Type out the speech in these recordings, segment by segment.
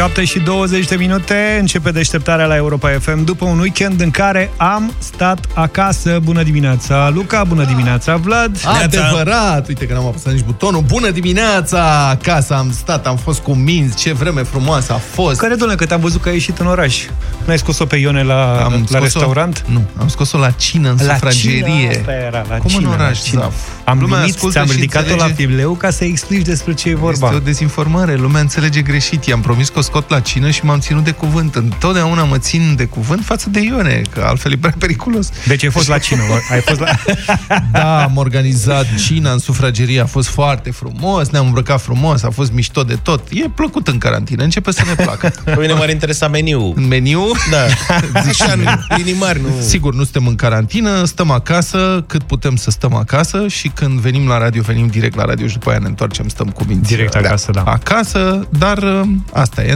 7 și 20 de minute începe deșteptarea la Europa FM după un weekend în care am stat acasă. Bună dimineața, Luca, bună dimineața, Vlad. Adevărat! Uite că n-am apăsat nici butonul. Bună dimineața! Acasă am stat, am fost cu minți. Ce vreme frumoasă a fost. Care, domnule, că te-am văzut că ai ieșit în oraș. N-ai scos-o pe Ione la, am la restaurant? Nu, am scos-o la cină în La sufragerie. cină, asta era, la Cum cină, în oraș, la cină. Zaf? Am Lumea venit, ascultă ți-am și ridicat-o la înțelege. fibleu ca să explici despre ce e vorba. Este o dezinformare, lumea înțelege greșit. I-am promis că o scot la cină și m-am ținut de cuvânt. Întotdeauna mă țin de cuvânt față de Ione, că altfel e prea periculos. Deci ai fost la cină, mă. ai fost la... Da, am organizat cina în sufragerie, a fost foarte frumos, ne-am îmbrăcat frumos, a fost mișto de tot. E plăcut în carantină, începe să ne placă. Pe mine m-ar interesa meniu. În meniu, Da. Zici Așa, și meniu. în linii mari, nu... Sigur, nu suntem în carantină, stăm acasă cât putem să stăm acasă și când venim la radio, venim direct la radio și după aia ne întoarcem, stăm cu minți. Direct acasă, da. Acasă, dar uh, asta e.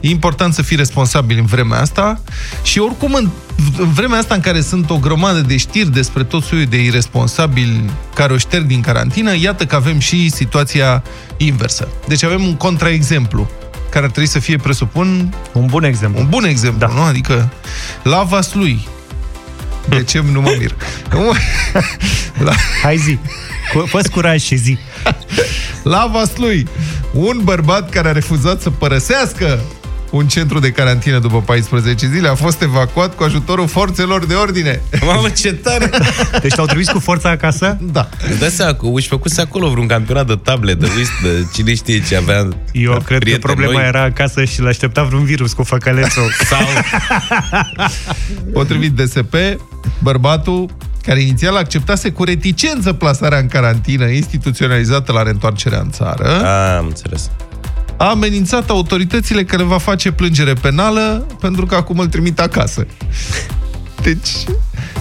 E important să fii responsabil în vremea asta și oricum în, în vremea asta în care sunt o grămadă de știri despre tot soiul de irresponsabili care o șterg din carantină, iată că avem și situația inversă. Deci avem un contraexemplu care ar trebui să fie, presupun, Un bun exemplu. un bun exemplu, da. nu? Adică la Vaslui. De ce nu mă mir? la, Hai zi. Cu- Fă-ți curaj și zi. la Vaslui, un bărbat care a refuzat să părăsească un centru de carantină după 14 zile a fost evacuat cu ajutorul forțelor de ordine. Mamă, ce tare! Deci te-au trimis cu forța acasă? Da. Îți dai seama că își făcuse acolo vreun campionat de table, de whist, de cine știe ce avea Eu cred că prieteni problema noi. era acasă și l-aștepta vreun virus cu făcălețul. Sau Potrivit DSP, bărbatul care inițial acceptase cu reticență plasarea în carantină instituționalizată la reîntoarcerea în țară, A, am înțeles. a amenințat autoritățile că le va face plângere penală pentru că acum îl trimit acasă. Deci...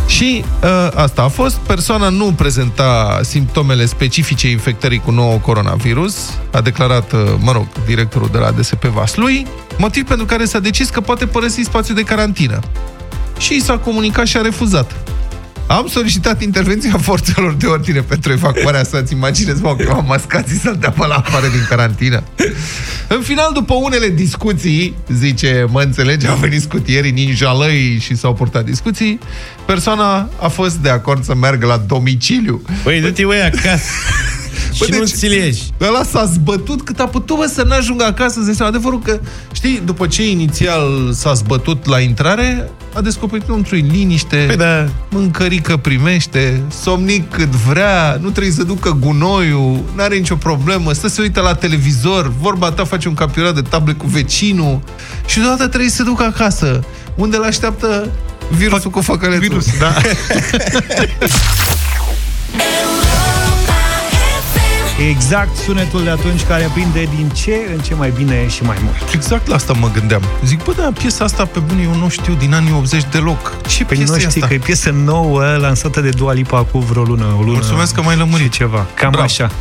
Și uh, asta a fost. Persoana nu prezenta simptomele specifice infectării cu nou coronavirus, a declarat, uh, mă rog, directorul de la DSP Vaslui, motiv pentru care s-a decis că poate părăsi spațiul de carantină. Și și s-a comunicat și a refuzat. Am solicitat intervenția forțelor de ordine pentru evacuarea sa. Îți imaginezi, mă, că am mascații să-l dea pe la afară din carantină. În final, după unele discuții, zice, mă înțelege, au venit scutierii ninjalăi și s-au purtat discuții, persoana a fost de acord să meargă la domiciliu. Băi, du-te, băi, acasă. Bă, și nu deci- ți ieși. Ăla s-a zbătut cât a putut, bă, să n-ajungă acasă. Îți dai seama, adevărul că, știi, după ce inițial s-a zbătut la intrare, a descoperit într-o liniște, Păi da, mâncărică primește, somnic cât vrea, nu trebuie să ducă gunoiul, n-are nicio problemă, stă să uită la televizor, vorba ta face un campionat de table cu vecinul și deodată trebuie să se ducă acasă, unde îl așteaptă virusul cu făcălețul. Virus, da. Exact sunetul de atunci care prinde din ce în ce mai bine și mai mult. Exact la asta mă gândeam. Zic, bă, da, piesa asta pe bune eu nu știu din anii 80 deloc. Ce Păi piesă nu e știi asta? că e piesă nouă lansată de Dua Lipa cu vreo lună, o lună. Mulțumesc că m-ai lămurit. și ceva. Cam Bravo. așa.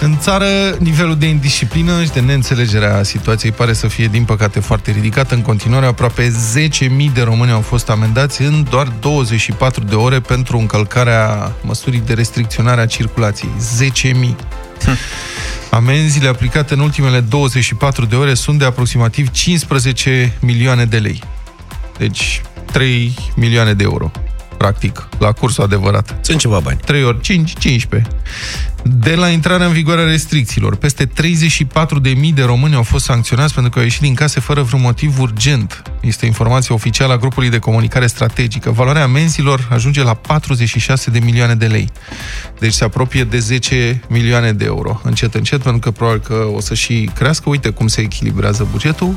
În țară, nivelul de indisciplină și de neînțelegere a situației pare să fie, din păcate, foarte ridicat. În continuare, aproape 10.000 de români au fost amendați în doar 24 de ore pentru încălcarea măsurii de restricționare a circulației. 10.000. Amenziile aplicate în ultimele 24 de ore sunt de aproximativ 15 milioane de lei. Deci 3 milioane de euro, practic, la cursul adevărat. sunt ceva bani. 3 ori 5, 15. De la intrarea în vigoare a restricțiilor, peste 34.000 de români au fost sancționați pentru că au ieșit din case fără vreun motiv urgent. Este informația oficială a grupului de comunicare strategică. Valoarea amenzilor ajunge la 46 de milioane de lei. Deci se apropie de 10 milioane de euro. Încet, încet, pentru că probabil că o să și crească. Uite cum se echilibrează bugetul.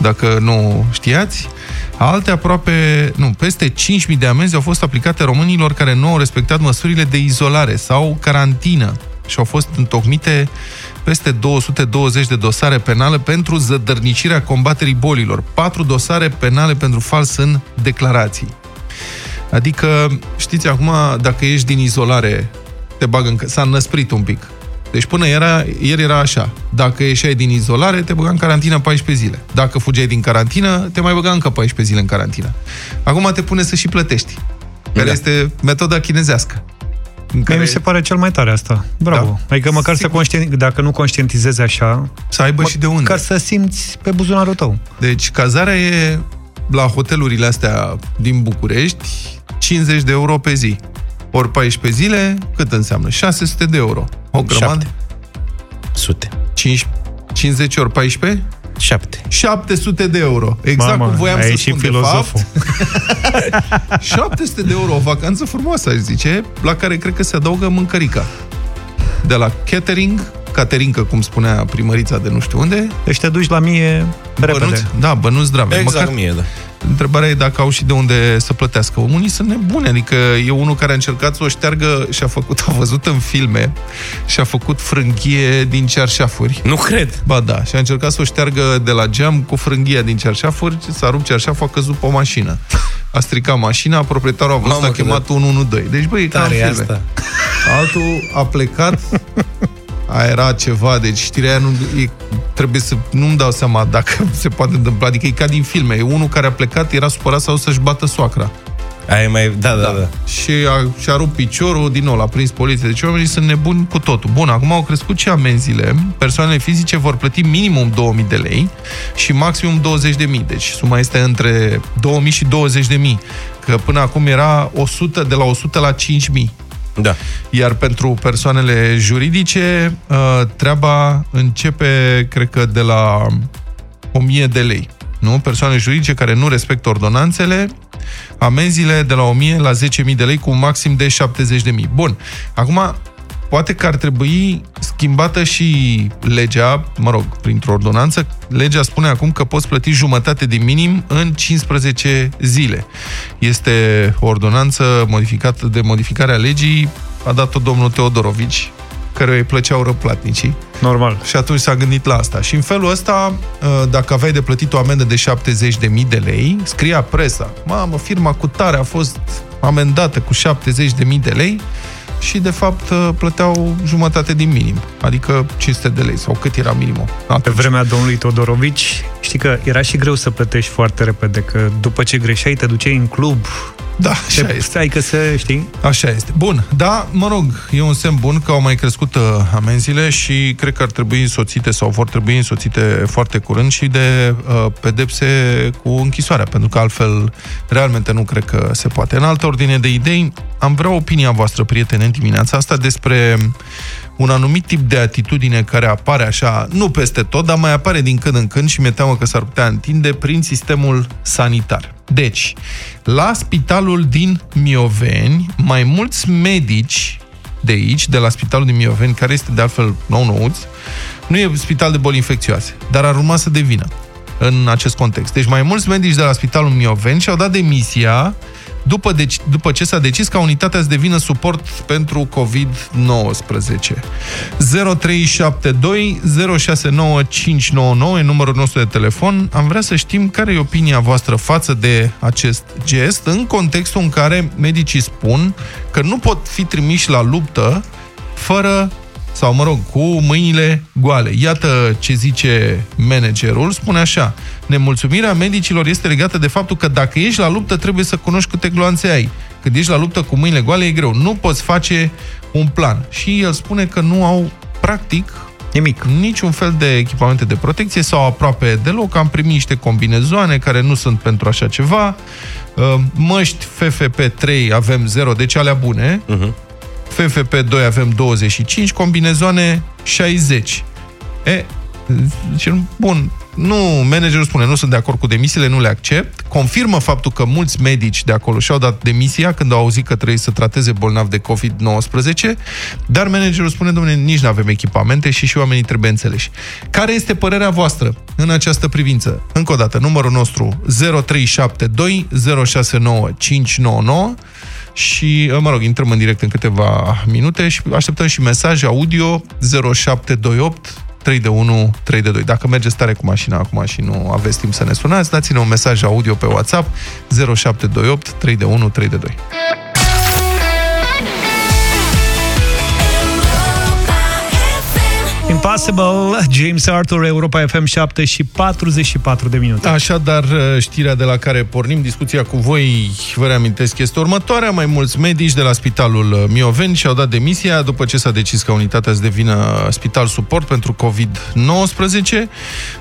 Dacă nu știați. Alte aproape, nu, peste 5.000 de amenzi au fost aplicate românilor care nu au respectat măsurile de izolare sau carantină și au fost întocmite peste 220 de dosare penale pentru zădărnicirea combaterii bolilor, 4 dosare penale pentru fals în declarații. Adică, știți, acum, dacă ești din izolare, te bagă în... s-a năsprit un pic. Deci până era, ieri era așa. Dacă ieșeai din izolare, te băga în carantină 14 zile. Dacă fugeai din carantină, te mai băga încă 14 zile în carantină. Acum te pune să și plătești. Care Da. este metoda chinezească. Mie care mi se pare cel mai tare asta. Bravo. Da. Adică măcar să Sigur. conștient, dacă nu conștientizezi așa, să aibă și de unde. ca să simți pe buzunarul tău. Deci cazarea e la hotelurile astea din București 50 de euro pe zi. Ori 14 zile, cât înseamnă? 600 de euro. O grămadă? Șapte. Sute. 5, 50 ori 14? Șapte. 700 de euro. Exact Mamă, cum voiam a să ieșit spun filozoful. de fapt. 700 de euro o vacanță frumoasă, aș zice, la care cred că se adaugă mâncărica. De la catering, caterincă, cum spunea primărița de nu știu unde, Deci te duci la mie repede. bănuți, da, bănuți drame. Exact Măcar mie, da. Întrebarea e dacă au și de unde să plătească. Unii sunt nebuni, adică e unul care a încercat să o șteargă și a făcut, a văzut în filme și a făcut frânghie din cearșafuri. Nu cred. Ba da, și a încercat să o șteargă de la geam cu frânghia din cearșafuri, s-a rupt cearșaful, a căzut pe o mașină. A stricat mașina, proprietarul a văzut, Mamă, a cât chemat 112. Deci, băi, e ca în Tare e filme. asta. Altul a plecat, a era ceva, deci știrea aia nu, e, trebuie să, nu-mi dau seama dacă se poate întâmpla, adică e ca din filme, e unul care a plecat, era supărat sau să-și bată soacra. Aia e mai... Da, da, da. Și a, și-a rupt piciorul, din nou l-a prins poliția. Deci oamenii sunt nebuni cu totul. Bun, acum au crescut și amenziile. Persoanele fizice vor plăti minimum 2000 de lei și maximum 20 de mii. Deci suma este între 2000 și 20 de mii. Că până acum era 100, de la 100 la 5000. Da. Iar pentru persoanele juridice, uh, treaba începe, cred că, de la 1000 de lei. Nu? Persoane juridice care nu respectă ordonanțele, amenziile de la 1000 la 10.000 de lei cu un maxim de 70.000. Bun. Acum, poate că ar trebui schimbată și legea, mă rog, printr-o ordonanță. Legea spune acum că poți plăti jumătate din minim în 15 zile. Este o ordonanță modificată de modificarea legii, a dat-o domnul Teodorovici, căruia îi plăceau răplatnicii. Normal. Și atunci s-a gândit la asta. Și în felul ăsta, dacă aveai de plătit o amendă de 70.000 de lei, scria presa, mamă, firma cu tare a fost amendată cu 70.000 de lei și, de fapt, plăteau jumătate din minim, adică 500 de lei, sau cât era minimul. Pe vremea domnului Todorovici, știi că era și greu să plătești foarte repede, că după ce greșeai te duceai în club, Da, așa te, este. Stai că să știi. Așa este. Bun, da, mă rog, e un semn bun că au mai crescut uh, amenziile și cred că ar trebui însoțite sau vor trebui însoțite foarte curând și de uh, pedepse cu închisoarea, pentru că altfel realmente nu cred că se poate. În altă ordine de idei, am vrea opinia voastră, prieteni, în dimineața asta despre un anumit tip de atitudine care apare așa, nu peste tot, dar mai apare din când în când și mi-e teamă că s-ar putea întinde prin sistemul sanitar. Deci, la spitalul din Mioveni, mai mulți medici de aici, de la spitalul din Mioveni, care este de altfel nou-nouț, nu e spital de boli infecțioase, dar ar urma să devină în acest context. Deci mai mulți medici de la spitalul Mioveni și-au dat demisia după, deci, după ce s-a decis ca unitatea să devină suport pentru COVID-19. 0372 069599 e numărul nostru de telefon. Am vrea să știm care e opinia voastră față de acest gest, în contextul în care medicii spun că nu pot fi trimiși la luptă fără sau, mă rog, cu mâinile goale. Iată ce zice managerul, spune așa, nemulțumirea medicilor este legată de faptul că dacă ești la luptă, trebuie să cunoști câte gloanțe ai. Când ești la luptă cu mâinile goale, e greu. Nu poți face un plan. Și el spune că nu au, practic, Nimic. niciun fel de echipamente de protecție sau aproape deloc. Am primit niște combinezoane care nu sunt pentru așa ceva. Măști FFP3 avem 0, deci alea bune. Uh-huh. FFP2 avem 25, combinezoane 60. E, zice, bun, nu, managerul spune, nu sunt de acord cu demisiile, nu le accept. Confirmă faptul că mulți medici de acolo și-au dat demisia când au auzit că trebuie să trateze bolnavi de COVID-19, dar managerul spune, domnule, nici nu avem echipamente și și oamenii trebuie înțeleși. Care este părerea voastră în această privință? Încă o dată, numărul nostru 0372 069599 și, mă rog, intrăm în direct în câteva minute și așteptăm și mesaje audio 0728 3 de 1, 3 de 2. Dacă mergeți tare cu mașina acum și nu aveți timp să ne sunați, dați-ne un mesaj audio pe WhatsApp 0728 3 de 1, 3 de 2. Impossible, James Arthur, Europa FM 7 și 44 de minute. Așadar, știrea de la care pornim discuția cu voi, vă reamintesc, este următoarea. Mai mulți medici de la Spitalul Mioveni și-au dat demisia după ce s-a decis că unitatea să devină spital suport pentru COVID-19.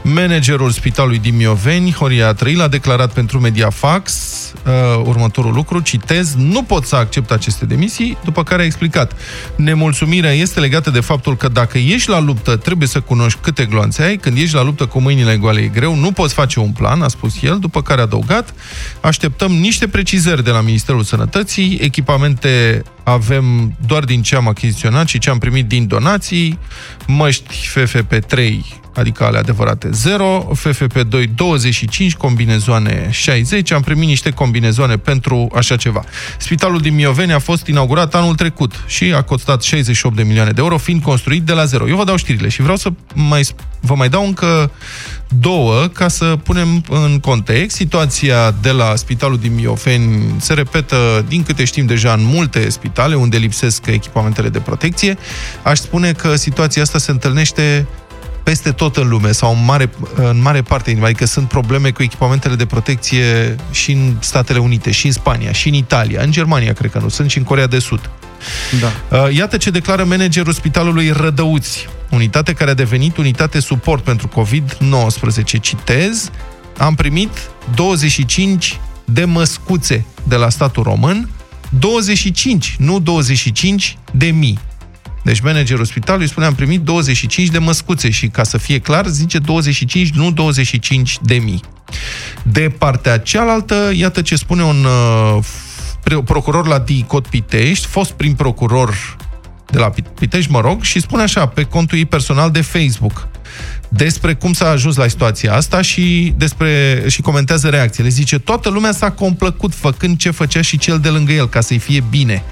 Managerul Spitalului din Mioveni, Horia Trăil, a declarat pentru Mediafax uh, următorul lucru, citez, nu pot să accept aceste demisii, după care a explicat. Nemulțumirea este legată de faptul că dacă ești la luptă, trebuie să cunoști câte gloanțe ai, când ești la luptă cu mâinile goale e greu, nu poți face un plan, a spus el, după care a adăugat, așteptăm niște precizări de la Ministerul Sănătății, echipamente avem doar din ce am achiziționat și ce am primit din donații, măști FFP3 adică ale adevărate 0, FFP2 25, combinezoane 60, am primit niște combinezoane pentru așa ceva. Spitalul din Mioveni a fost inaugurat anul trecut și a costat 68 de milioane de euro, fiind construit de la zero. Eu vă dau știrile și vreau să mai, vă mai dau încă două ca să punem în context. Situația de la Spitalul din Mioveni se repetă, din câte știm deja, în multe spitale unde lipsesc echipamentele de protecție. Aș spune că situația asta se întâlnește peste tot în lume sau în mare, în mare parte, adică sunt probleme cu echipamentele de protecție și în Statele Unite, și în Spania, și în Italia, în Germania cred că nu, sunt și în Corea de Sud. Da. Uh, iată ce declară managerul Spitalului Rădăuți, unitate care a devenit unitate suport pentru COVID-19. Citez, am primit 25 de măscuțe de la statul român, 25, nu 25 de mii. Deci managerul spitalului spune, am primit 25 de măscuțe și ca să fie clar, zice 25, nu 25 de mii. De partea cealaltă, iată ce spune un uh, procuror la DICOT Pitești, fost prim procuror de la Pitești, mă rog, și spune așa, pe contul ei personal de Facebook, despre cum s-a ajuns la situația asta și, despre, și comentează reacțiile. Zice, toată lumea s-a complăcut făcând ce făcea și cel de lângă el, ca să-i fie bine.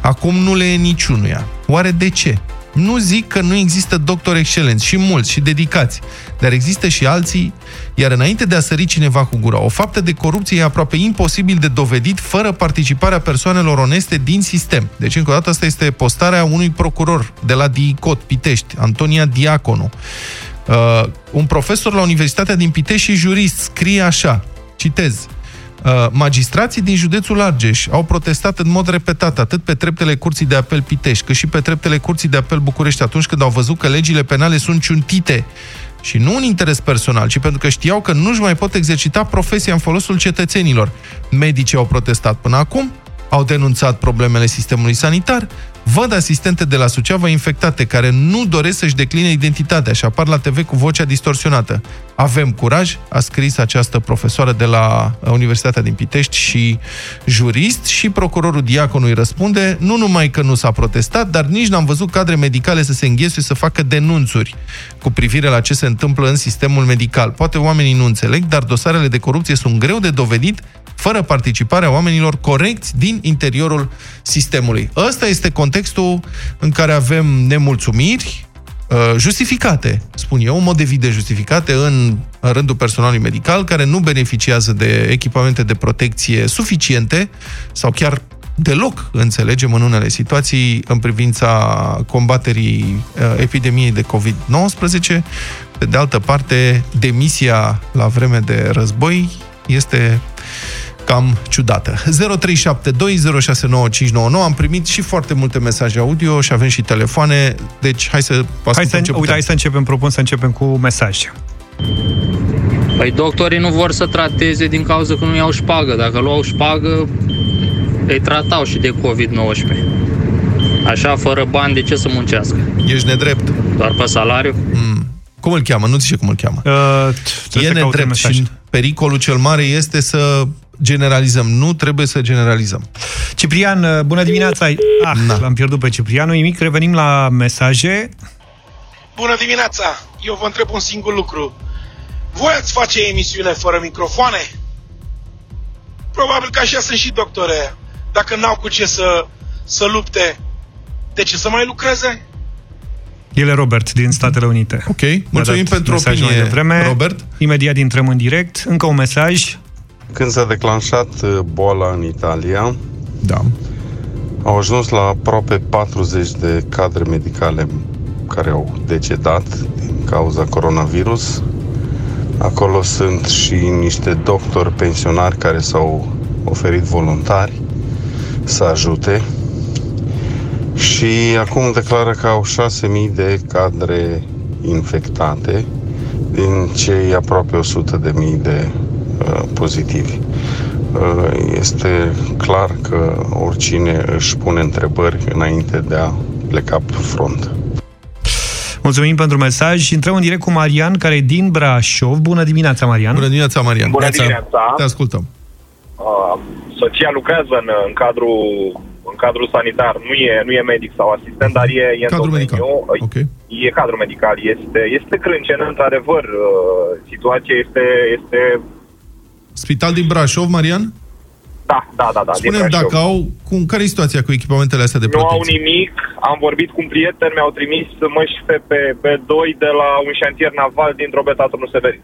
Acum nu le e niciunuia. Oare de ce? Nu zic că nu există doctori excelenți și mulți și dedicați, dar există și alții, iar înainte de a sări cineva cu gura, o faptă de corupție e aproape imposibil de dovedit fără participarea persoanelor oneste din sistem. Deci, încă o dată, asta este postarea unui procuror de la DICOT, Pitești, Antonia Diaconu. Uh, un profesor la Universitatea din Pitești și jurist scrie așa, citez, Uh, magistrații din județul Argeș au protestat în mod repetat atât pe treptele Curții de Apel Pitești, cât și pe treptele Curții de Apel București atunci când au văzut că legile penale sunt ciuntite și nu un interes personal, ci pentru că știau că nu-și mai pot exercita profesia în folosul cetățenilor. Medicii au protestat până acum, au denunțat problemele sistemului sanitar, văd asistente de la Suceava infectate care nu doresc să-și decline identitatea și apar la TV cu vocea distorsionată. Avem curaj, a scris această profesoară de la Universitatea din Pitești și jurist și procurorul Diaconu îi răspunde nu numai că nu s-a protestat, dar nici n-am văzut cadre medicale să se înghesuie să facă denunțuri cu privire la ce se întâmplă în sistemul medical. Poate oamenii nu înțeleg, dar dosarele de corupție sunt greu de dovedit fără participarea oamenilor corecți din interiorul sistemului. Ăsta este contextul în care avem nemulțumiri uh, justificate, spun eu, în mod evident justificate în rândul personalului medical, care nu beneficiază de echipamente de protecție suficiente sau chiar deloc înțelegem în unele situații în privința combaterii uh, epidemiei de COVID-19. Pe de altă parte, demisia la vreme de război este cam ciudată. 0372069599 am primit și foarte multe mesaje audio și avem și telefoane, deci hai să hai să, uite, hai să începem, propun să începem cu mesaje. Păi doctorii nu vor să trateze din cauza că nu iau șpagă. Dacă luau șpagă, îi tratau și de COVID-19. Așa, fără bani, de ce să muncească? Ești nedrept. Doar pe salariu? Mm. Cum îl cheamă? Nu zice cum îl cheamă. Uh, e nedrept și pericolul cel mare este să generalizăm. Nu trebuie să generalizăm. Ciprian, uh, bună dimineața! Ah, Na. l-am pierdut pe Ciprianul. Nimic, revenim la mesaje. Bună dimineața! Eu vă întreb un singur lucru. Voi ați face emisiune fără microfoane? Probabil că așa sunt și doctore. Dacă n-au cu ce să, să lupte, de ce să mai lucreze? El e Robert din Statele Unite. Ok, mulțumim pentru opinie, Robert. Imediat intrăm în direct. Încă un mesaj. Când s-a declanșat uh, boala în Italia, da. au ajuns la aproape 40 de cadre medicale care au decedat din cauza coronavirus. Acolo sunt și niște doctori pensionari care s-au oferit voluntari să ajute. Și acum declară că au 6.000 de cadre infectate din cei aproape 100 de mii de uh, pozitivi. Uh, este clar că oricine își pune întrebări înainte de a pleca pe front. Mulțumim pentru mesaj și intrăm în direct cu Marian, care e din Brașov. Bună dimineața, Marian! Bună dimineața, Marian! Bună Neața. dimineața! Te ascultăm. Uh, soția lucrează în, în cadrul în cadrul sanitar, nu e, nu e medic sau asistent, dar e, e în Cadru medical. domeniu. Ok. E cadru medical. Este, este crâncenă, într-adevăr. Uh, situația este, este... Spital din Brașov, Marian? Da, da, da. da din Spune-mi Brașov. dacă au... Cum, care e situația cu echipamentele astea de Nu protecție? au nimic. Am vorbit cu un prieten, mi-au trimis măști pe, pe, pe 2 de la un șantier naval dintr-o beta nu Severin.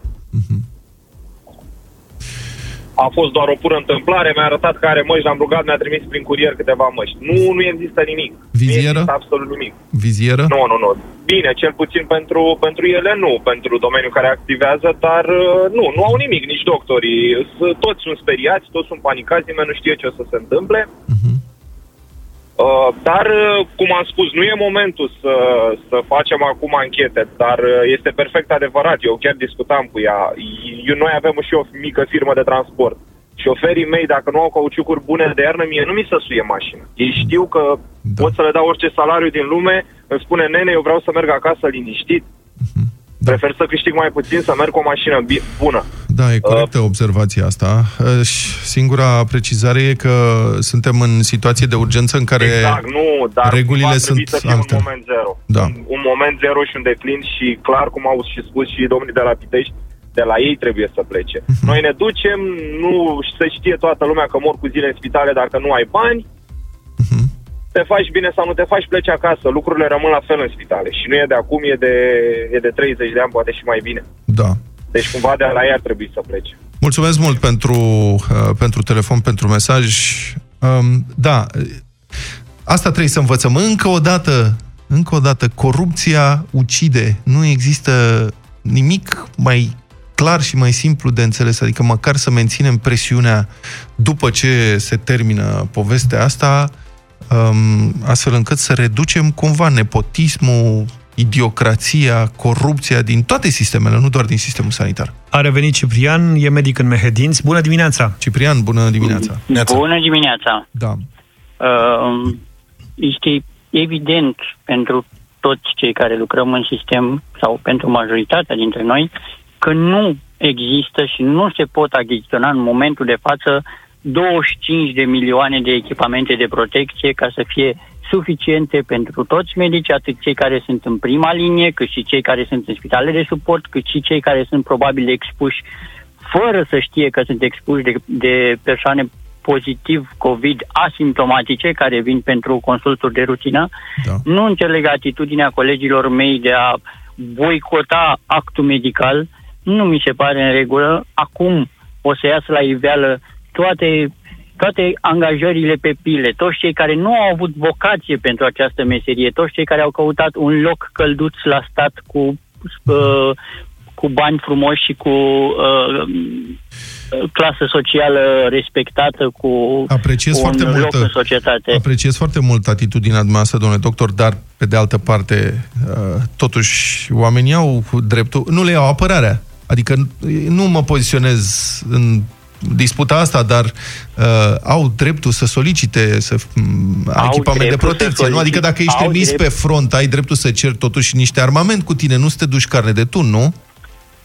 A fost doar o pură întâmplare, mi-a arătat că are măști, l-am rugat, mi-a trimis prin curier câteva măști. Nu, nu există nimic. Nu Vizieră? există absolut nimic. Vizieră? Nu, nu, nu. Bine, cel puțin pentru, pentru ele nu, pentru domeniul care activează, dar uh, nu, nu au nimic, nici doctorii. S- Toți sunt speriați, toți sunt panicați, nimeni nu știe ce o să se întâmple. Uh, dar, uh, cum am spus, nu e momentul să, să facem acum anchete, dar uh, este perfect adevărat. Eu chiar discutam cu ea. Eu, noi avem și o mică firmă de transport. Șoferii mei, dacă nu au cauciucuri bune de iarnă, mie nu mi se suie mașina. Ei știu că da. pot să le dau orice salariu din lume, îmi spune, nene, eu vreau să merg acasă liniștit. Da. Prefer să câștig mai puțin, să merg cu o mașină bi- bună. Da, e corectă observația asta. Uh, și Singura precizare e că suntem în situație de urgență în care Exact, nu, dar regulile va trebui sunt să fie alte. un moment zero. Da. Un, un moment zero și un declin și clar, cum au și spus și domnii de la Pitești, de la ei trebuie să plece. Mhm. Noi ne ducem, nu se știe toată lumea că mor cu zile în spitale dacă nu ai bani, Mhm. Te faci bine sau nu te faci, pleci acasă. Lucrurile rămân la fel în spitale și nu e de acum, e de, e de 30 de ani, poate și mai bine. Da. Deci cumva de la ei ar trebui să plece. Mulțumesc mult pentru, uh, pentru telefon, pentru mesaj. Um, da, uh, asta trebuie să învățăm. Încă o dată, încă o dată, corupția ucide. Nu există nimic mai clar și mai simplu de înțeles, adică măcar să menținem presiunea după ce se termină povestea asta, um, astfel încât să reducem cumva nepotismul, idiocrația, corupția din toate sistemele, nu doar din sistemul sanitar. A revenit Ciprian, e medic în Mehedinți. Bună dimineața! Ciprian, bună dimineața! Bună dimineața! Da. Uh, este evident pentru toți cei care lucrăm în sistem sau pentru majoritatea dintre noi că nu există și nu se pot achiziționa în momentul de față 25 de milioane de echipamente de protecție ca să fie suficiente pentru toți medicii, atât cei care sunt în prima linie, cât și cei care sunt în spitale de suport, cât și cei care sunt probabil expuși fără să știe că sunt expuși de, de persoane pozitiv COVID asimptomatice care vin pentru consulturi de rutină. Da. Nu înțeleg atitudinea colegilor mei de a boicota actul medical. Nu mi se pare în regulă. Acum o să iasă la iveală toate, toate angajările pe pile, toți cei care nu au avut vocație pentru această meserie, toți cei care au căutat un loc călduț la stat cu, uh, cu bani frumoși și cu uh, clasă socială respectată, cu Apreciez un foarte loc mult, în societate. Apreciez foarte mult atitudinea dumneavoastră, domnule doctor, dar, pe de altă parte, uh, totuși, oamenii au dreptul, nu le iau apărarea. Adică nu mă poziționez în disputa asta, dar uh, au dreptul să solicite să, m, Au echipament de dreptul să protecție. Nu? Adică solicite. dacă ești Au trimis drept- pe front, ai dreptul să ceri totuși niște armament cu tine, nu să te duci carne de tun, nu?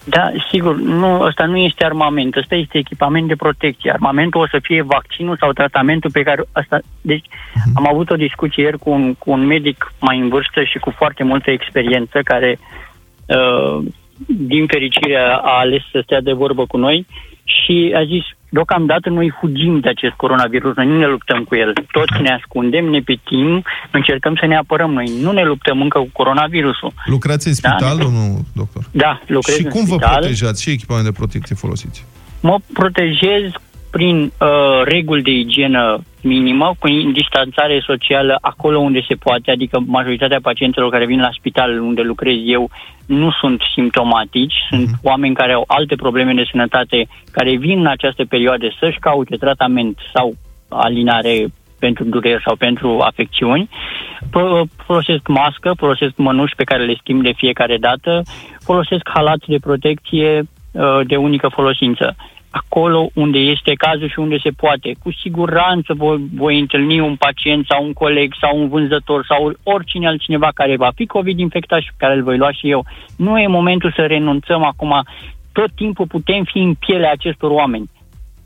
Da, sigur, nu, ăsta nu este armament, ăsta este echipament de protecție. Armamentul o să fie vaccinul sau tratamentul pe care ăsta... Deci am avut o discuție ieri cu un, cu un medic mai în vârstă și cu foarte multă experiență care, uh, din fericire, a a ales să stea de vorbă cu noi și a zis, deocamdată noi fugim de acest coronavirus, noi nu ne luptăm cu el. Toți ne ascundem, ne petim, încercăm să ne apărăm. Noi nu ne luptăm încă cu coronavirusul. Lucrați în Da, spital, ne- domnul doctor? Da, lucrez Și în cum vă spital. protejați? Ce echipament de protecție folosiți? Mă protejez prin uh, reguli de igienă minimă, cu distanțare socială acolo unde se poate, adică majoritatea pacienților care vin la spital unde lucrez eu nu sunt simptomatici, sunt uh-huh. oameni care au alte probleme de sănătate care vin în această perioadă să-și caute tratament sau alinare pentru dureri sau pentru afecțiuni. Folosesc mască, folosesc mănuși pe care le schimb de fiecare dată, folosesc halați de protecție uh, de unică folosință acolo unde este cazul și unde se poate. Cu siguranță voi, voi întâlni un pacient sau un coleg sau un vânzător sau oricine altcineva care va fi COVID infectat și care îl voi lua și eu. Nu e momentul să renunțăm acum. Tot timpul putem fi în pielea acestor oameni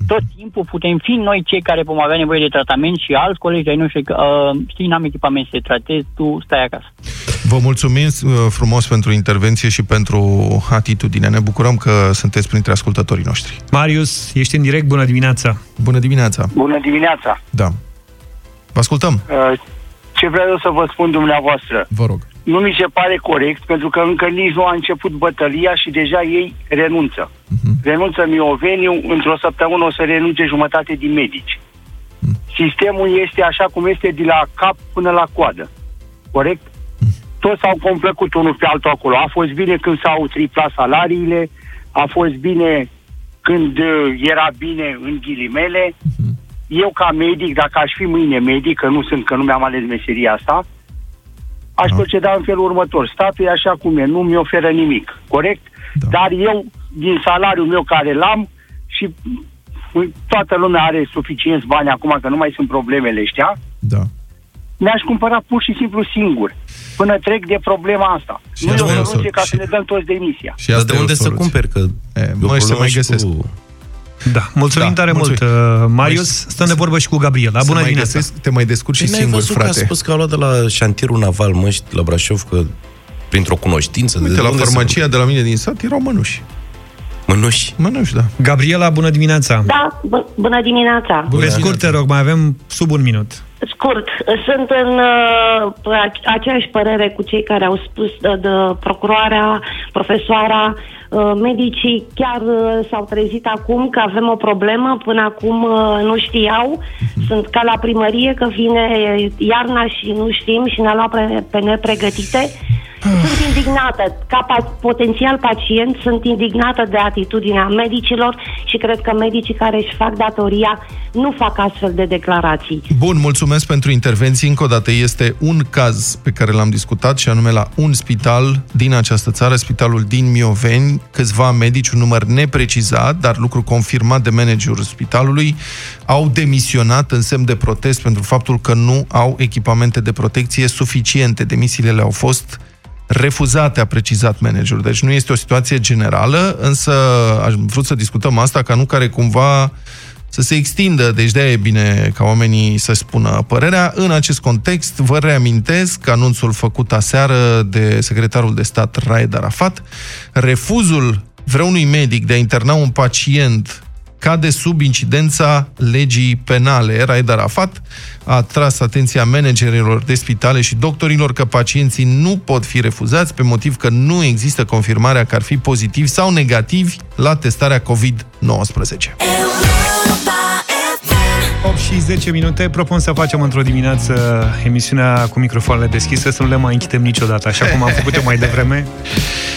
tot timpul putem fi noi cei care vom avea nevoie de tratament și alți colegi ai noștri că, uh, știi, n-am echipament să te tratezi, tu stai acasă. Vă mulțumim uh, frumos pentru intervenție și pentru atitudine. Ne bucurăm că sunteți printre ascultătorii noștri. Marius, ești în direct, bună dimineața! Bună dimineața! Bună dimineața! Da. Vă ascultăm! Uh, ce vreau eu să vă spun dumneavoastră? Vă rog. Nu mi se pare corect, pentru că încă nici nu a început bătălia și deja ei renunță. Uh-huh. Renunță Mioveniu, într-o săptămână o să renunțe jumătate din medici. Uh-huh. Sistemul este așa cum este de la cap până la coadă. Corect? Uh-huh. Toți s-au complăcut unul pe altul acolo. A fost bine când s-au triplat salariile, a fost bine când uh, era bine în ghilimele. Uh-huh. Eu ca medic, dacă aș fi mâine medic, că nu sunt, că nu mi-am ales meseria asta, aș da. proceda în felul următor. Statul e așa cum e, nu mi oferă nimic, corect? Da. Dar eu, din salariul meu care l-am și toată lumea are suficienți bani acum, că nu mai sunt problemele ăștia, da. Mi-aș cumpăra pur și simplu singur, până trec de problema asta. Și nu e o soluție ca și... să ne dăm toți demisia. Și asta de unde să cumperi? Că e, mai să mai găsesc. Cu... Da, mulțumim da, tare mulțumim. mult, uh, Marius. Stăm de vorbă și cu Gabriela. Bună dimineața! Găsesc, te mai descurci și păi singur, frate. Că a spus că a luat de la șantierul naval Măști la Brașov, că printr-o cunoștință. Uite, de la farmacia de la mine din sat erau mănuși. Mănuși? Mănuși, da. Gabriela, bună dimineața! Da, bună dimineața! Bună Pe scurt, te rog, mai avem sub un minut. Scurt, sunt în uh, aceeași părere cu cei care au spus de, de procuroarea, profesoara, uh, medicii chiar uh, s-au trezit acum că avem o problemă, până acum uh, nu știau, uh-huh. sunt ca la primărie că vine iarna și nu știm și ne-a luat pe, pe nepregătite. Sunt indignată. Ca pa- potențial pacient, sunt indignată de atitudinea medicilor și cred că medicii care își fac datoria nu fac astfel de declarații. Bun, mulțumesc pentru intervenții. Încă o dată este un caz pe care l-am discutat și anume la un spital din această țară, spitalul din Mioveni, câțiva medici, un număr neprecizat, dar lucru confirmat de managerul spitalului, au demisionat în semn de protest pentru faptul că nu au echipamente de protecție suficiente. Demisiile le-au fost refuzate, a precizat managerul. Deci nu este o situație generală, însă aș vrut să discutăm asta ca nu care cumva să se extindă, deci de e bine ca oamenii să spună părerea. În acest context, vă reamintesc anunțul făcut aseară de secretarul de stat Raed Arafat, refuzul vreunui medic de a interna un pacient cade sub incidența legii penale. Raed Arafat a atras atenția managerilor de spitale și doctorilor că pacienții nu pot fi refuzați pe motiv că nu există confirmarea că ar fi pozitivi sau negativi la testarea COVID-19. 8 și 10 minute. Propun să facem într-o dimineață emisiunea cu microfoanele deschise, să nu le mai închidem niciodată, așa cum am făcut-o mai devreme.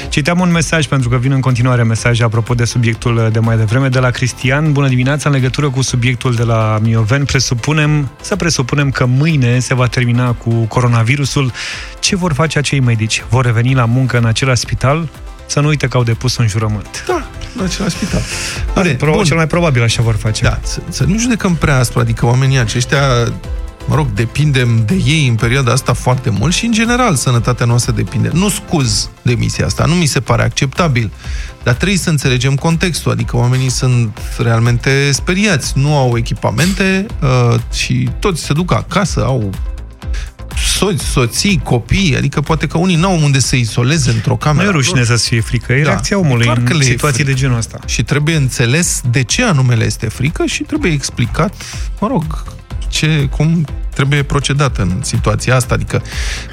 Citeam un mesaj, pentru că vin în continuare mesaje apropo de subiectul de mai devreme, de la Cristian. Bună dimineața, în legătură cu subiectul de la Mioven, presupunem, să presupunem că mâine se va termina cu coronavirusul. Ce vor face acei medici? Vor reveni la muncă în același spital? Să nu uite că au depus un jurământ. Da, în același spital. Are, Pro, cel mai probabil așa vor face. Da, să, să nu judecăm prea aspru, adică oamenii aceștia mă rog, depindem de ei în perioada asta foarte mult și, în general, sănătatea noastră depinde. Nu scuz demisia asta, nu mi se pare acceptabil, dar trebuie să înțelegem contextul, adică oamenii sunt realmente speriați, nu au echipamente uh, și toți se duc acasă, au soți, soții, copii, adică poate că unii n-au unde să izoleze într-o cameră. Nu e rușine să fie frică, e da. reacția omului Clar în situații de genul ăsta. Și trebuie înțeles de ce anume le este frică și trebuie explicat, mă rog, ce, cum trebuie procedat în situația asta. Adică,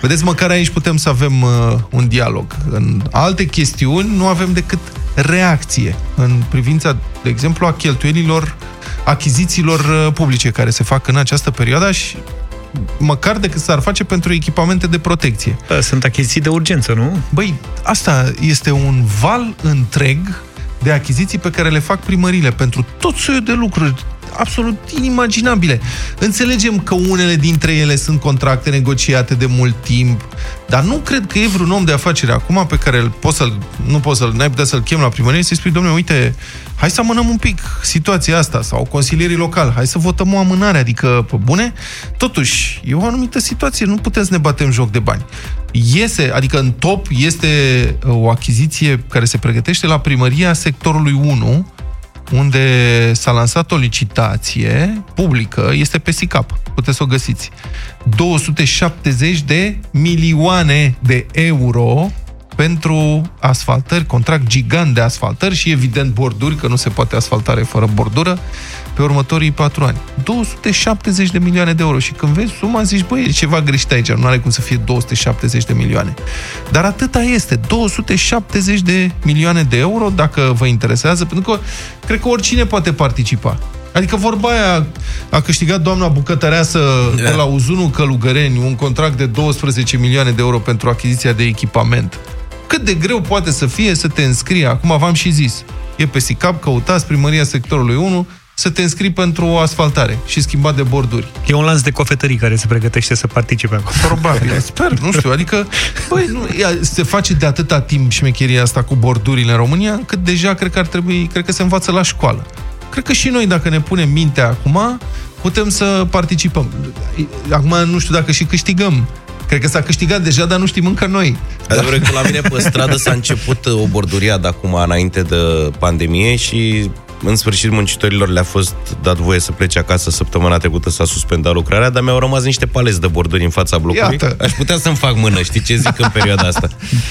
vedeți, măcar aici putem să avem uh, un dialog. În alte chestiuni nu avem decât reacție în privința, de exemplu, a cheltuielilor achizițiilor uh, publice care se fac în această perioadă și măcar decât s-ar face pentru echipamente de protecție. Da, sunt achiziții de urgență, nu? Băi, asta este un val întreg de achiziții pe care le fac primările pentru tot soiul de lucruri absolut inimaginabile. Înțelegem că unele dintre ele sunt contracte negociate de mult timp, dar nu cred că e vreun om de afaceri acum pe care îl poți să nu poți să-l, n-ai putea să-l chem la primărie să-i spui, domnule, uite, hai să amânăm un pic situația asta, sau consilierii locali, hai să votăm o amânare, adică, pe bune, totuși, e o anumită situație, nu putem să ne batem joc de bani. Iese, adică în top este uh, o achiziție care se pregătește la primăria sectorului 1, unde s-a lansat o licitație publică, este pe SICAP, puteți să o găsiți. 270 de milioane de euro pentru asfaltări, contract gigant de asfaltări și evident borduri, că nu se poate asfaltare fără bordură, pe următorii patru ani. 270 de milioane de euro. Și când vezi suma, zici, băi, e ceva greșit aici, nu are cum să fie 270 de milioane. Dar atâta este, 270 de milioane de euro, dacă vă interesează, pentru că cred că oricine poate participa. Adică vorba aia a câștigat doamna bucătăreasă de la Uzunu Călugăreni un contract de 12 milioane de euro pentru achiziția de echipament. Cât de greu poate să fie să te înscrii, acum v-am și zis, e pe SICAP, căutați primăria sectorului 1, să te înscrii pentru o asfaltare și schimbat de borduri. E un lanț de cofetării care se pregătește să participe acum. Probabil, sper, nu știu, adică băi, nu, ea, se face de atâta timp șmecheria asta cu bordurile în România, încât deja cred că ar trebui, cred că se învață la școală. Cred că și noi, dacă ne punem mintea acum, putem să participăm. Acum nu știu dacă și câștigăm. Cred că s-a câștigat deja, dar nu știm încă noi. Adevărul că la mine pe stradă s-a început o borduriadă acum înainte de pandemie și în sfârșit muncitorilor le-a fost dat voie să plece acasă săptămâna trecută, s-a suspendat lucrarea, dar mi-au rămas niște paleți de borduri în fața blocului. Iată. Aș putea să-mi fac mână, știi ce zic în perioada asta?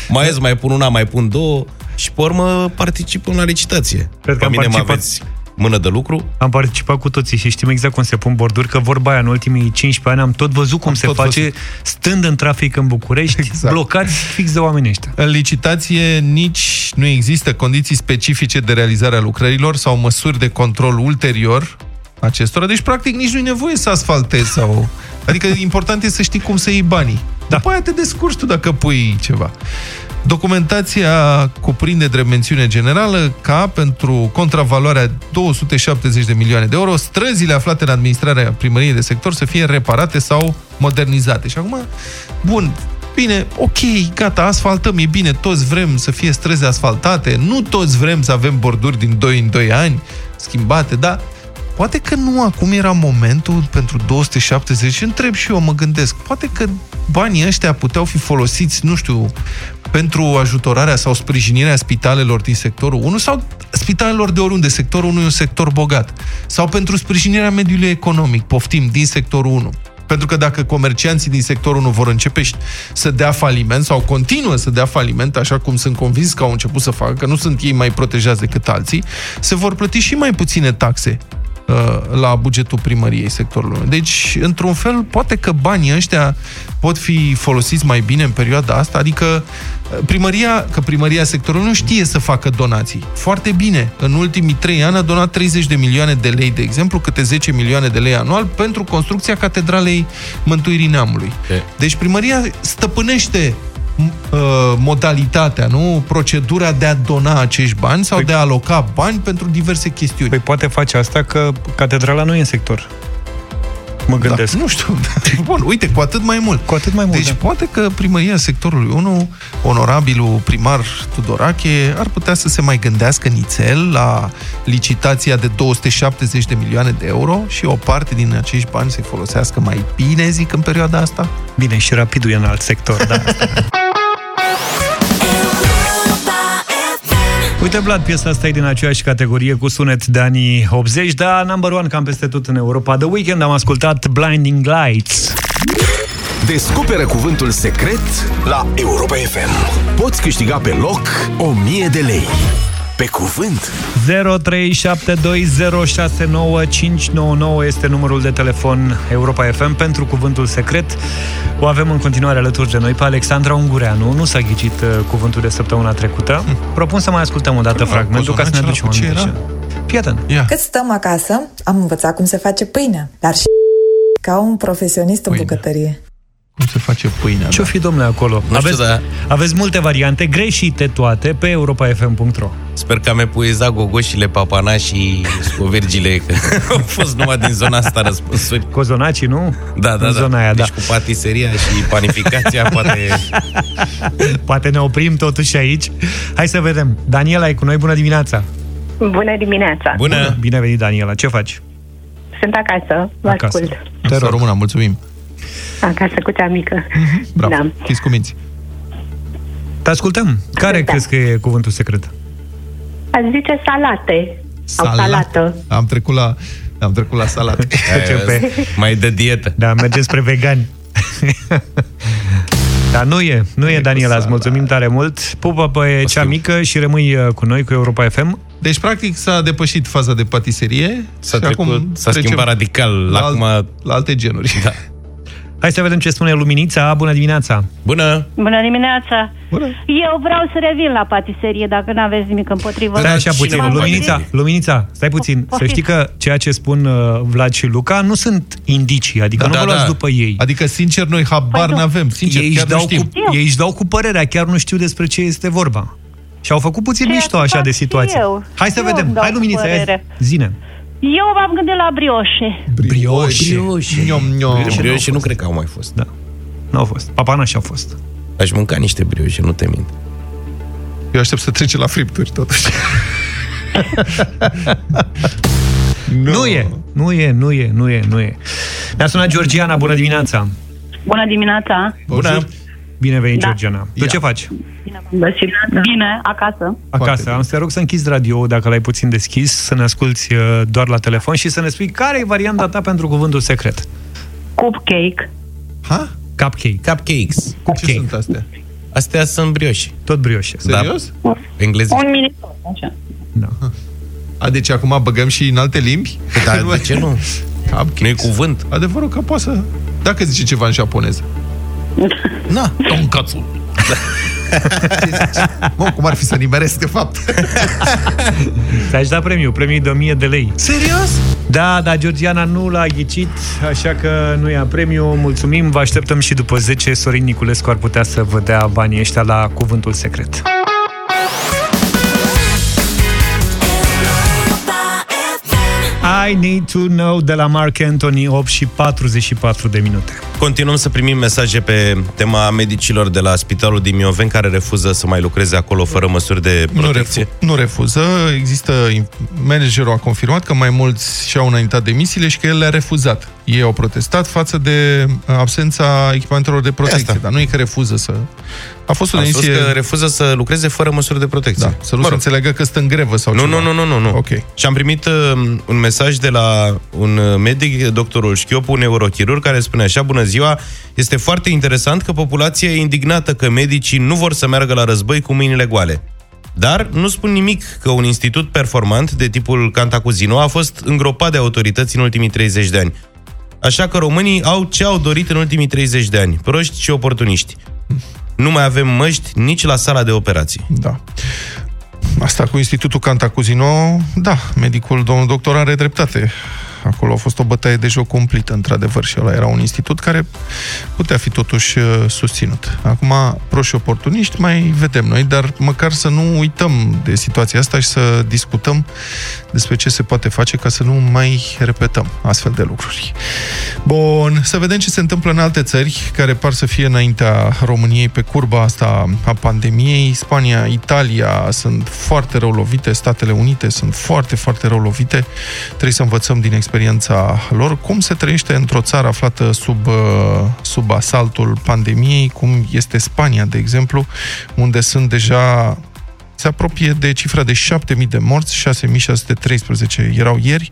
Mai ies, mai pun una, mai pun două și pe urmă participăm la licitație. Cred că Pe am mine mă participat- aveți mână de lucru. Am participat cu toții și știm exact cum se pun borduri, că vorba aia în ultimii 15 ani am tot văzut cum Am se tot face văzut. stând în trafic în București, Exact. blocați fix de oamenii ăștia. În licitație nici nu există condiții specifice de realizare a lucrărilor sau măsuri de control ulterior acestora. Deci, practic, nici nu e nevoie să asfaltezi sau... Adică, important e să știi cum să iei banii. Da. După aia te descurci tu dacă pui ceva. Documentația cuprinde drept mențiune generală ca pentru contravaloarea 270 de milioane de euro, străzile aflate în administrarea primăriei de sector să fie reparate sau modernizate. Și acum, bun, Bine, ok, gata, asfaltăm, e bine, toți vrem să fie străzi asfaltate, nu toți vrem să avem borduri din 2 în 2 ani schimbate, dar poate că nu acum era momentul pentru 270 și întreb și eu, mă gândesc, poate că banii ăștia puteau fi folosiți, nu știu, pentru ajutorarea sau sprijinirea spitalelor din sectorul 1 sau spitalelor de oriunde, sectorul 1 e un sector bogat, sau pentru sprijinirea mediului economic, poftim, din sectorul 1. Pentru că dacă comercianții din sectorul nu vor începe și- să dea faliment sau continuă să dea faliment, așa cum sunt convins că au început să facă, că nu sunt ei mai protejați decât alții, se vor plăti și mai puține taxe uh, la bugetul primăriei sectorului. Deci, într-un fel, poate că banii ăștia pot fi folosiți mai bine în perioada asta, adică uh, primăria, că primăria sectorului nu știe să facă donații. Foarte bine. În ultimii trei ani a donat 30 de milioane de lei, de exemplu, câte 10 milioane de lei anual pentru construcția Catedralei Mântuirii Neamului. E. Deci primăria stăpânește m- uh, modalitatea, nu? Procedura de a dona acești bani sau Păi- de a aloca bani pentru diverse chestiuni. Păi poate face asta că catedrala nu e în sector. Mă gândesc. Da, nu știu. Bun, uite, cu atât mai mult. Cu atât mai mult, Deci da. poate că primăria sectorului 1, onorabilul primar Tudorache, ar putea să se mai gândească nițel la licitația de 270 de milioane de euro și o parte din acești bani să-i folosească mai bine, zic, în perioada asta. Bine, și rapidul e în alt sector, da. Uite, Vlad, piesa asta e din aceeași categorie cu sunet de anii 80, dar number one cam peste tot în Europa. The Weekend am ascultat Blinding Lights. Descoperă cuvântul secret la Europa FM. Poți câștiga pe loc 1000 de lei. Pe cuvânt. 0372069599 este numărul de telefon Europa FM pentru cuvântul secret. O avem în continuare alături de noi pe Alexandra Ungureanu. Nu s-a ghicit uh, cuvântul de săptămâna trecută. Propun să mai ascultăm o dată Păi, fragmentul ca să ne cozonac ducem acela cu ce aminte. era? Fii atent. Ia. Cât stăm acasă, am învățat cum se face pâinea, dar și ca un profesionist în bucătărie. Cum se face pâinea? Ce-o fi, domnule, acolo? Nu știu, aveți, da. aveți multe variante, greșite toate, pe europafm.ro. Sper că am epuizat gogoșile, papana și scovergile, că au fost numai din zona asta răspunsuri. Cozonacii, nu? Da, da, În da. zona aia, deci da. cu patiseria și panificația, poate... Poate ne oprim totuși aici. Hai să vedem. Daniela e cu noi, bună dimineața! Bună dimineața! Bună! Bine venit, Daniela. Ce faci? Sunt acasă, vă Acasă. ascult. Te rog. română, mulțumim. Acasă cu cea mică. Bravo. Da. Fiți cuminți. Te ascultăm. Care Da. crezi că e cuvântul secret? Aș zice salate. Sau salată. Am trecut la, am trecut la salată. Trecem pe... Mai de dietă. Da, mergem spre vegani. Dar nu e, nu e, Daniela, îți mulțumim tare mult. Pupă pe cea mică și rămâi uh, cu noi, cu Europa FM. Deci, practic, s-a depășit faza de patiserie S-a și trecut- acum s-a trecem schimbat radical. la, Acum- alt, la alte genuri. Da. Hai să vedem ce spune Luminița. Bună dimineața! Bună! Bună dimineața! Bună. Eu vreau să revin la patiserie, dacă nu aveți nimic împotrivă. Stai așa puțin. M-am Luminița, gândit- Luminița, stai puțin. Să Poftiți. știi că ceea ce spun uh, Vlad și Luca nu sunt indicii, adică nu vă luați după ei. Adică, sincer, noi habar Păi nu. n-avem. Sincer, ei, chiar își nu dau știm. cu, ei își dau cu părerea, chiar nu știu despre ce este vorba. Și au făcut puțin Ceea mișto ce așa fac de și situație. eu. Hai să Eu vedem. îmi dau Hai, cu Luminița, ia părere. zine. Eu m-am gândit la brioșe. Brioșe. Brioșe. Niom, niom. Brioșe nu cred că au mai fost. Da. Nu au fost. Papanași au fost. Aș mânca niște brioșe, nu te mint. Eu aștept să trece la fripturi, totuși. Nu e, nu e, nu e, nu e, nu e. Ne-a sunat Georgiana, bună dimineața! Bună dimineața! Bună! Bine venit, Da. Georgiana. Tu ce faci? Găsit. Bine, acasă. Acasă. Am să te rog să închizi radio dacă l-ai puțin deschis, să ne asculti uh, doar la telefon și să ne spui care e varianta ta pentru cuvântul secret. Cupcake. Ha? Cupcake. Cupcakes. Ce Cupcake. sunt astea? Astea sunt brioșe. Tot brioșe. Serios? Da. Engleză. Un mini așa. Da. A, deci acum băgăm și în alte limbi? Da, de ce nu? Cupcakes. Nu e cuvânt. Adevărul că poate să... Dacă zice ceva în japoneză. Na. Tonkatsu. Mă, cum ar fi să nimeresc, de fapt? Ți-aș da premiu, premiu de 1000 de lei. Serios? Da, dar Georgiana nu l-a ghicit, așa că nu ia premiu. Mulțumim, vă așteptăm și după 10. Sorin Niculescu ar putea să vă dea banii ăștia la cuvântul secret. I need to know de la Mark Anthony 8 și 44 de minute. Continuăm să primim mesaje pe tema medicilor de la Spitalul din Mioveni care refuză să mai lucreze acolo fără măsuri de Nu, protecție. refu- nu refuză. Există... Managerul a confirmat că mai mulți și-au înaintat demisiile și că el le-a refuzat. Ei au protestat față de absența echipamentelor de protecție. Asta. Dar nu e că refuză să... A fost o Am spus demisie... că refuză să lucreze fără măsuri de protecție. Da, să nu Mă se rog. înțeleagă că stă în grevă sau Nu, ceva. nu, nu, nu, nu, nu. Ok. Și am primit uh, un mesaj de la un uh, medic, doctorul Șchiopu, un neurochirurg, care spune așa, bună ziua, este foarte interesant că populația e indignată că medicii nu vor să meargă la război cu mâinile goale. Dar nu spun nimic că un institut performant de tipul Cantacuzino a fost îngropat de autorități în ultimii 30 de ani. Așa că românii au ce au dorit în ultimii 30 de ani, proști și oportuniști. Nu mai avem măști nici la sala de operații. Da. Asta cu Institutul Cantacuzino, da, medicul, domnul doctor, are dreptate. Acolo a fost o bătaie de joc cumplită, într-adevăr, și ăla era un institut care putea fi totuși uh, susținut. Acum, proști oportuniști, mai vedem noi, dar măcar să nu uităm de situația asta și să discutăm despre ce se poate face ca să nu mai repetăm astfel de lucruri. Bun, să vedem ce se întâmplă în alte țări care par să fie înaintea României pe curba asta a pandemiei. Spania, Italia sunt foarte rău lovite, Statele Unite sunt foarte, foarte rău lovite. Trebuie să învățăm din experiența lor cum se trăiește într-o țară aflată sub, uh, sub asaltul pandemiei, cum este Spania, de exemplu, unde sunt deja se apropie de cifra de 7.000 de morți, 6.613 erau ieri.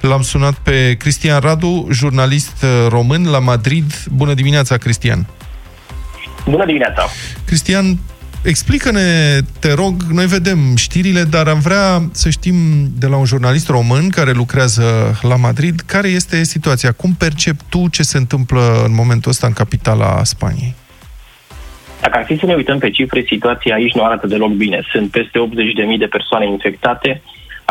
L-am sunat pe Cristian Radu, jurnalist uh, român la Madrid. Bună dimineața, Cristian! Bună dimineața! Cristian, explică-ne, te rog, noi vedem știrile, dar am vrea să știm de la un jurnalist român care lucrează la Madrid, care este situația? Cum percepi tu ce se întâmplă în momentul ăsta în capitala Spaniei? Dacă ar fi să ne uităm pe cifre, situația aici nu arată deloc bine. Sunt peste 80.000 de persoane infectate,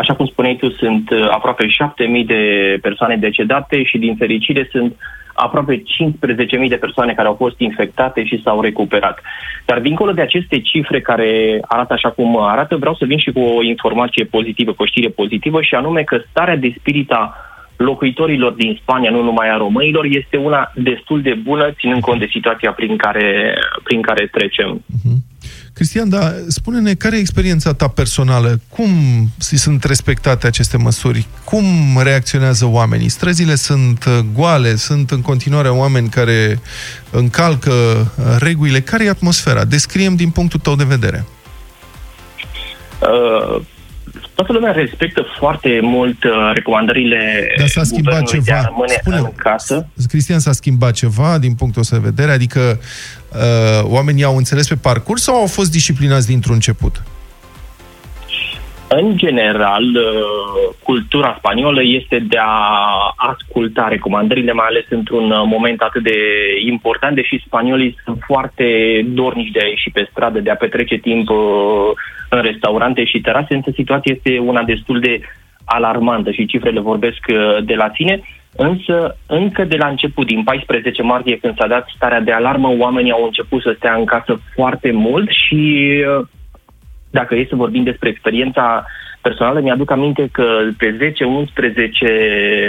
Așa cum spuneai tu, sunt uh, aproape 7.000 de persoane decedate și din fericire sunt aproape 15.000 de persoane care au fost infectate și s-au recuperat. Dar dincolo de aceste cifre care arată așa cum arată, vreau să vin și cu o informație pozitivă, cu o știre pozitivă și anume că starea de spirit a locuitorilor din Spania, nu numai a românilor, este una destul de bună, ținând cont de situația prin care, prin care trecem. Uh-huh. Cristian, dar spune-ne, care e experiența ta personală? Cum sunt respectate aceste măsuri? Cum reacționează oamenii? Străzile sunt uh, goale, sunt în continuare oameni care încalcă uh, regulile. Care e atmosfera? Descriem din punctul tău de vedere. Uh, toată lumea respectă foarte mult uh, recomandările Dar s-a schimbat ceva. Spune, în casă. Cristian, s-a schimbat ceva din punctul ăsta de vedere? Adică uh, oamenii au înțeles pe parcurs sau au fost disciplinați dintr-un început? În general, uh, cultura spaniolă este de a asculta recomandările, mai ales într-un uh, moment atât de important, deși spaniolii sunt foarte dornici de a ieși pe stradă, de a petrece timp uh, în restaurante și terase, însă situația este una destul de alarmantă și cifrele vorbesc de la sine. Însă, încă de la început, din 14 martie, când s-a dat starea de alarmă, oamenii au început să stea în casă foarte mult și dacă e să vorbim despre experiența personală, mi-aduc aminte că pe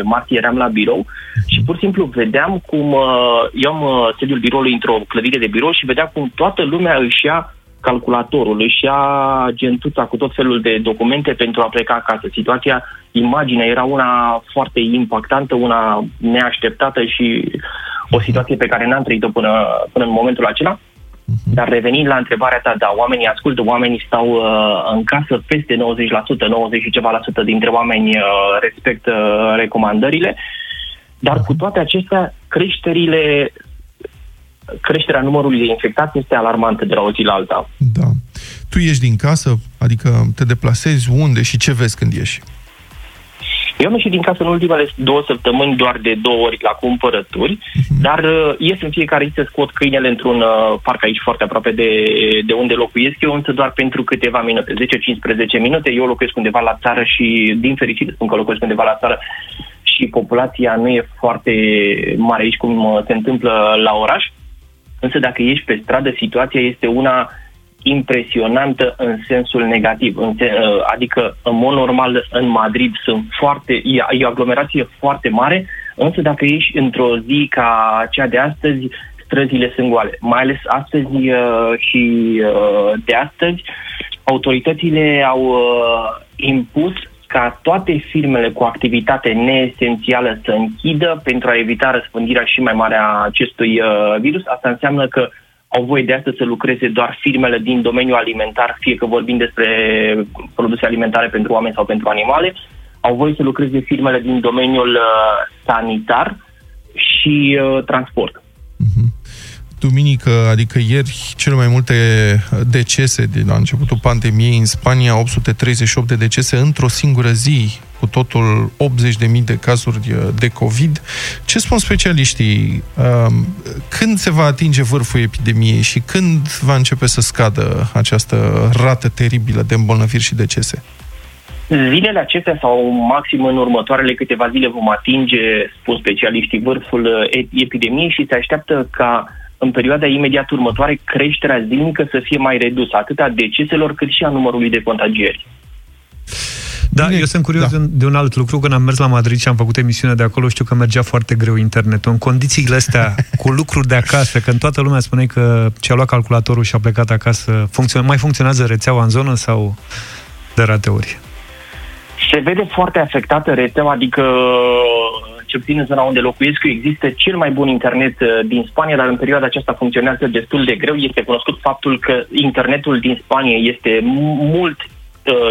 10-11 martie eram la birou și pur și simplu vedeam cum uh, eu am uh, sediul biroului într-o clădire de birou și vedeam cum toată lumea își ia calculatorul, își ia gentuța cu tot felul de documente pentru a pleca acasă. Situația, imaginea era una foarte impactantă, una neașteptată și o situație pe care n-am trăit-o până, până în momentul acela. Uh-huh. Dar revenind la întrebarea ta, da, oamenii ascultă, oamenii stau uh, în casă, peste 90%, 90 și ceva la sută dintre oameni uh, respectă uh, recomandările, dar uh-huh. cu toate acestea, creșterile creșterea numărului de infectați este alarmantă de la o zi la alta. Da. Tu ieși din casă, adică te deplasezi unde și ce vezi când ieși? Eu am ieșit din casă în ultimele două săptămâni doar de două ori la cumpărături, uh-huh. dar uh, ies în fiecare zi să scot câinele într-un uh, parc aici foarte aproape de, de unde locuiesc eu, însă doar pentru câteva minute, 10-15 minute. Eu locuiesc undeva la țară și, din fericire, spun că locuiesc undeva la țară și populația nu e foarte mare aici cum uh, se întâmplă la oraș. Însă dacă ești pe stradă, situația este una impresionantă în sensul negativ. În, uh, adică, în mod normal, în Madrid sunt foarte, e, e o aglomerație foarte mare, însă dacă ești într-o zi ca cea de astăzi, străzile sunt goale. Mai ales astăzi uh, și uh, de astăzi, autoritățile au uh, impus ca toate firmele cu activitate neesențială să închidă pentru a evita răspândirea și mai mare a acestui uh, virus. Asta înseamnă că au voie de astăzi să lucreze doar firmele din domeniul alimentar, fie că vorbim despre produse alimentare pentru oameni sau pentru animale, au voie să lucreze firmele din domeniul uh, sanitar și uh, transport. Uh-huh duminică, adică ieri, cele mai multe decese de la începutul pandemiei în Spania, 838 de decese într-o singură zi, cu totul 80.000 de cazuri de COVID. Ce spun specialiștii? Um, când se va atinge vârful epidemiei și când va începe să scadă această rată teribilă de îmbolnăviri și decese? Zilele acestea sau maxim în următoarele câteva zile vom atinge, spun specialiștii, vârful epidemiei și se așteaptă ca în perioada imediat următoare creșterea zilnică să fie mai redusă, atât a deceselor cât și a numărului de contagieri. Da, Bine, eu sunt curios da. de un alt lucru. Când am mers la Madrid și am făcut emisiunea de acolo, știu că mergea foarte greu internetul. În condițiile astea, cu lucruri de acasă, când toată lumea spune că și-a luat calculatorul și a plecat acasă, funcțion- mai funcționează rețeaua în zonă sau de rateuri? Se vede foarte afectată rețeaua, adică ce puțin în zona unde locuiesc, există cel mai bun internet uh, din Spania, dar în perioada aceasta funcționează destul de greu. Este cunoscut faptul că internetul din Spania este mult uh,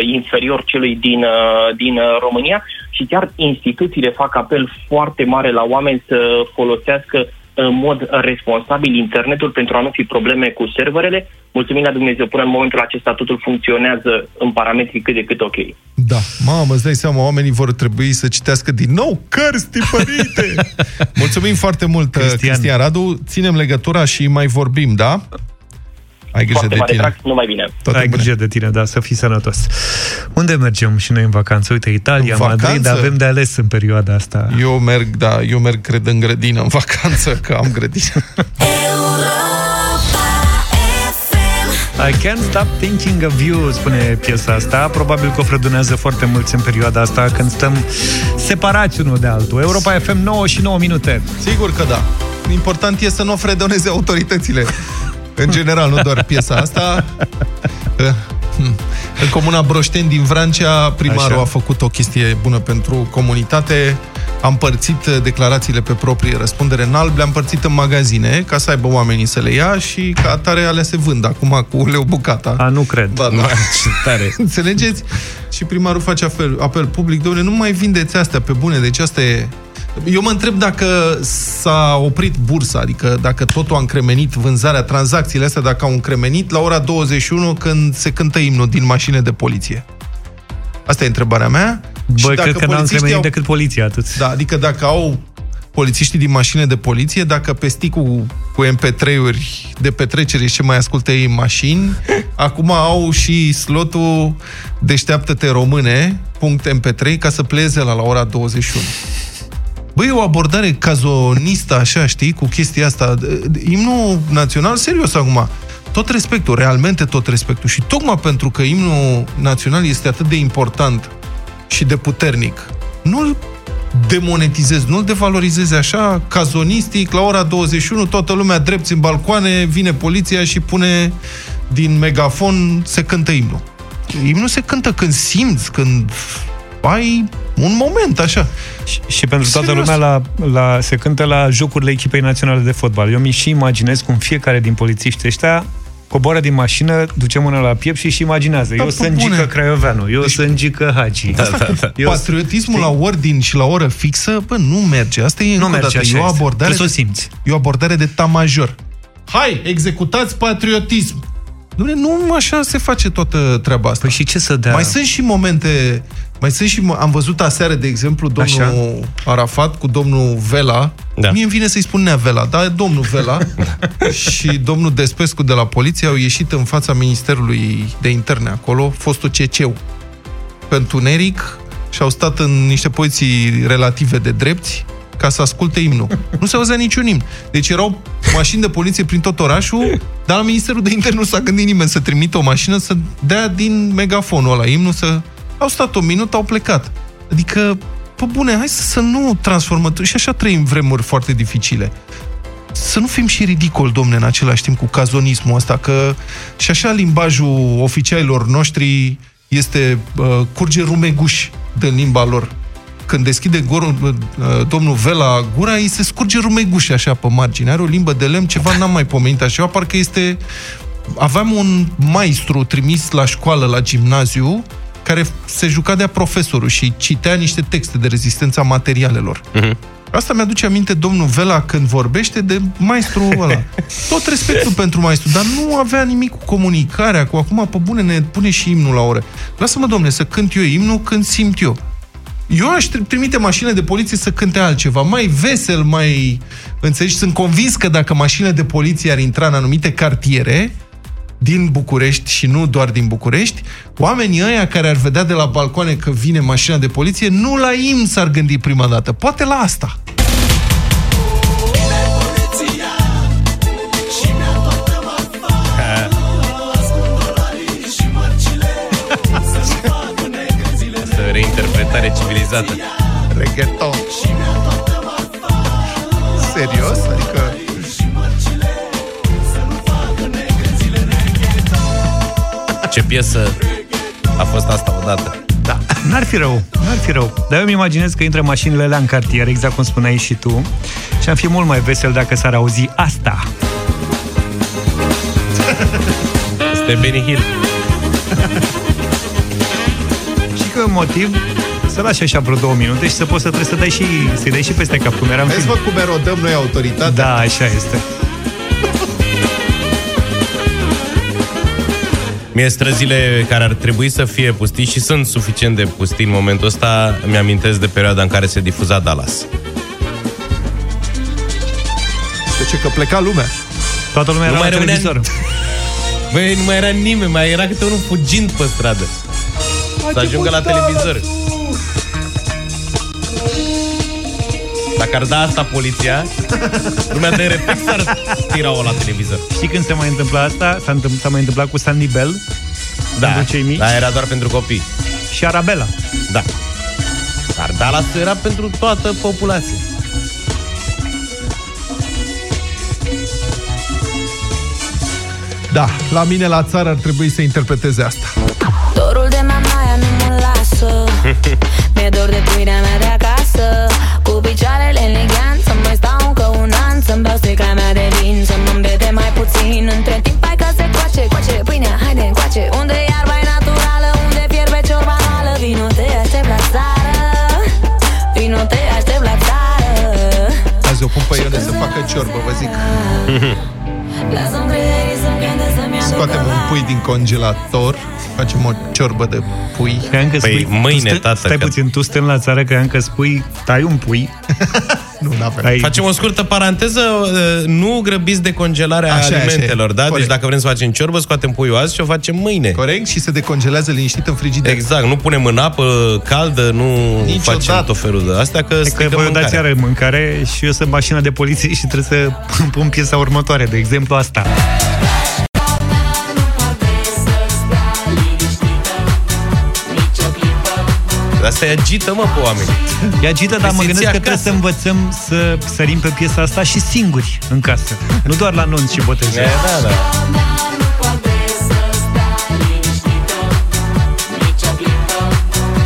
inferior celui din, uh, din uh, România și chiar instituțiile fac apel foarte mare la oameni să folosească în mod responsabil internetul pentru a nu fi probleme cu serverele. Mulțumim la Dumnezeu, până în momentul acesta totul funcționează în parametri cât de cât ok. Da, mamă, îți dai seama, oamenii vor trebui să citească din nou cărți tipărite! Mulțumim foarte mult, Cristian. Cristian Radu. Ținem legătura și mai vorbim, da? Ai grijă Foarte de mare tine. drag, numai bine. Toate Ai bune. grijă de tine, da, să fii sănătos. Unde mergem și noi în vacanță? Uite, Italia, În vacanță? Madrid, avem de ales în perioada asta. Eu merg, da, eu merg, cred, în grădină, în vacanță, că am grădină. I can't stop thinking of you, spune piesa asta. Probabil că o frădunează foarte mulți în perioada asta când stăm separați unul de altul. Europa FM 9 și 9 minute. Sigur că da. Important e să nu fredoneze autoritățile. În general, nu doar piesa asta. Eh, hmm. În comuna Broșteni din Vrancea, primarul Așa. a făcut o chestie bună pentru comunitate. A împărțit eh, declarațiile pe proprie răspundere în alb, le-a împărțit în magazine ca să aibă oamenii să le ia și ca atare alea se vând acum cu leu bucata. A, nu cred. Ba, da. Ce tare. Înțelegeți? Și primarul face apel, apel public, domnule, nu mai vindeți astea pe bune, deci asta e... Eu mă întreb dacă s-a oprit bursa, adică dacă totul a încremenit vânzarea, tranzacțiile astea, dacă au încremenit la ora 21 când se cântă imnul din mașină de poliție. Asta e întrebarea mea. Și Băi, dacă cred că n-am polițiștii cremenit au- decât poliția, atât. Da, adică dacă au polițiștii din mașină de poliție, dacă pe sticul cu MP3-uri de petrecere și ce mai ascultă ei în mașini, acum au și slotul Deșteaptă-te române, punct MP3, ca să pleze la, la ora 21. Băi, e o abordare cazonistă, așa, știi, cu chestia asta. Imnul național, serios acum, tot respectul, realmente tot respectul. Și tocmai pentru că imnul național este atât de important și de puternic, nu-l demonetizezi, nu-l devalorizezi așa, cazonistic, la ora 21, toată lumea drept în balcoane, vine poliția și pune din megafon, se cântă imnul. Imnul se cântă când simți, când ai un moment, așa. Și, și pentru toată Serios. lumea la, la, se cântă la jocurile echipei naționale de fotbal. Eu mi și imaginez cum fiecare din polițiști ăștia coboară din mașină, duce mâna la piept și și imaginează. Da, eu pe sunt bune. Gică Craioveanu, eu sunt Gică Hagi. Da, da, da. Eu Patriotismul la ordin și la oră fixă, bă, nu merge. Asta e, Nu încă o merge, dată, așa e o este. abordare... Trebuie să o simți. E o abordare de tamajor. Hai, executați patriotism! Dom'le, nu așa se face toată treaba asta. Păi și ce să dea? Mai sunt și momente... Mai sunt și... mo- Am văzut aseară, de exemplu, domnul Așa. Arafat cu domnul Vela. Da. Mie îmi vine să-i spun Nea Vela, dar domnul Vela și domnul Despescu de la poliție au ieșit în fața Ministerului de Interne acolo, fostul CCU, pe întuneric și au stat în niște poziții relative de drepți ca să asculte imnul. Nu se auzea niciun imn. Deci erau mașini de poliție prin tot orașul, dar la Ministerul de Interne nu s-a gândit nimeni să trimită o mașină să dea din megafonul ăla imnul să... Au stat un minut, au plecat. Adică, pe bune, hai să, să nu transformăm... Și așa trăim vremuri foarte dificile să nu fim și ridicol, domne, în același timp cu cazonismul ăsta, că și așa limbajul oficialilor noștri este, uh, curge rumeguș din limba lor. Când deschide gorul, uh, domnul Vela gura, îi se scurge rumeguș așa pe margine. Are o limbă de lemn, ceva n-am mai pomenit așa, parcă este... Aveam un maestru trimis la școală, la gimnaziu, care se juca de-a profesorul și citea niște texte de rezistența materialelor. Asta mi-aduce aminte domnul Vela când vorbește de maestru ăla. Tot respectul pentru maestru, dar nu avea nimic cu comunicarea, cu acum pe bune ne pune și imnul la oră. Lasă-mă, domne, să cânt eu imnul când simt eu. Eu aș tri- trimite mașinile de poliție să cânte altceva, mai vesel, mai... Înțelegi? Sunt convins că dacă mașinile de poliție ar intra în anumite cartiere, din București și nu doar din București, oamenii ăia care ar vedea de la balcoane că vine mașina de poliție, nu la im s-ar gândi prima dată, poate la asta. Asta e o reinterpretare civilizată. Reggaeton. Serios? Adică... Ce piesă a fost asta odată. Da. N-ar fi rău, n-ar fi rău. Dar eu îmi imaginez că intră mașinile alea în cartier, exact cum spuneai și tu, și am fi mult mai vesel dacă s-ar auzi asta. Este Benny Hill. și că un motiv să lași așa vreo două minute și să poți să trebuie să dai și, să dai și peste cap, cum era în Vezi, film. mă, cum erodăm noi autoritatea? Da, așa este. Mie străzile care ar trebui să fie pustii și sunt suficient de pustii în momentul ăsta, mi-amintesc de perioada în care se difuza Dallas. De ce? Că pleca lumea. Toată lumea Nu era mai la rămânea- televizor. Băi, nu mai era nimeni, mai era câte unul fugind pe stradă. Să ajungă la televizor. Dacă ar da asta poliția, lumea de reflex ar tira-o la televizor. Știi când se mai întâmplă asta? S-a, întâmpl- s-a mai întâmplat cu Sandy Bell, Da, pentru cei mici, da, era doar pentru copii. și Arabella. Da. Dar da, asta era pentru toată populația. Da, la mine la țară ar trebui să interpreteze asta. Dorul de mamaia nu mă lasă Mi-e dor de pâinea mea de Azi o pun pe Ione să facă ciorbă, vă zic. Lasă-mi trăierii să-mi cânte Să-mi Scoatem un pui din congelator, facem o ciorbă de pui. Cream că Păi, spui, mâine, tu stă, tată, Stai că- puțin, tu stând la țară, cream că spui, tai un pui. nu, n-avem. Ai, Facem o scurtă paranteză, uh, nu grăbiți decongelarea Așa e, așa e. alimentelor, da? Deci Corect. dacă vrem să facem ciorbă, scoatem puiul azi și o facem mâine. Corect? Și se decongelează liniștit în frigider. Exact, nu punem în apă caldă, nu Niciodată. facem tot felul de astea, că Că stricăm voi dați mâncarea. iară mâncare și eu sunt mașina de poliție și trebuie să pun piesa următoare, de exemplu asta. Asta e agită, mă, pe oameni. E agită, dar mă Simți gândesc că acasă. trebuie să învățăm să sărim pe piesa asta și singuri în casă. Nu doar la nunți și botezuri. E, da, da.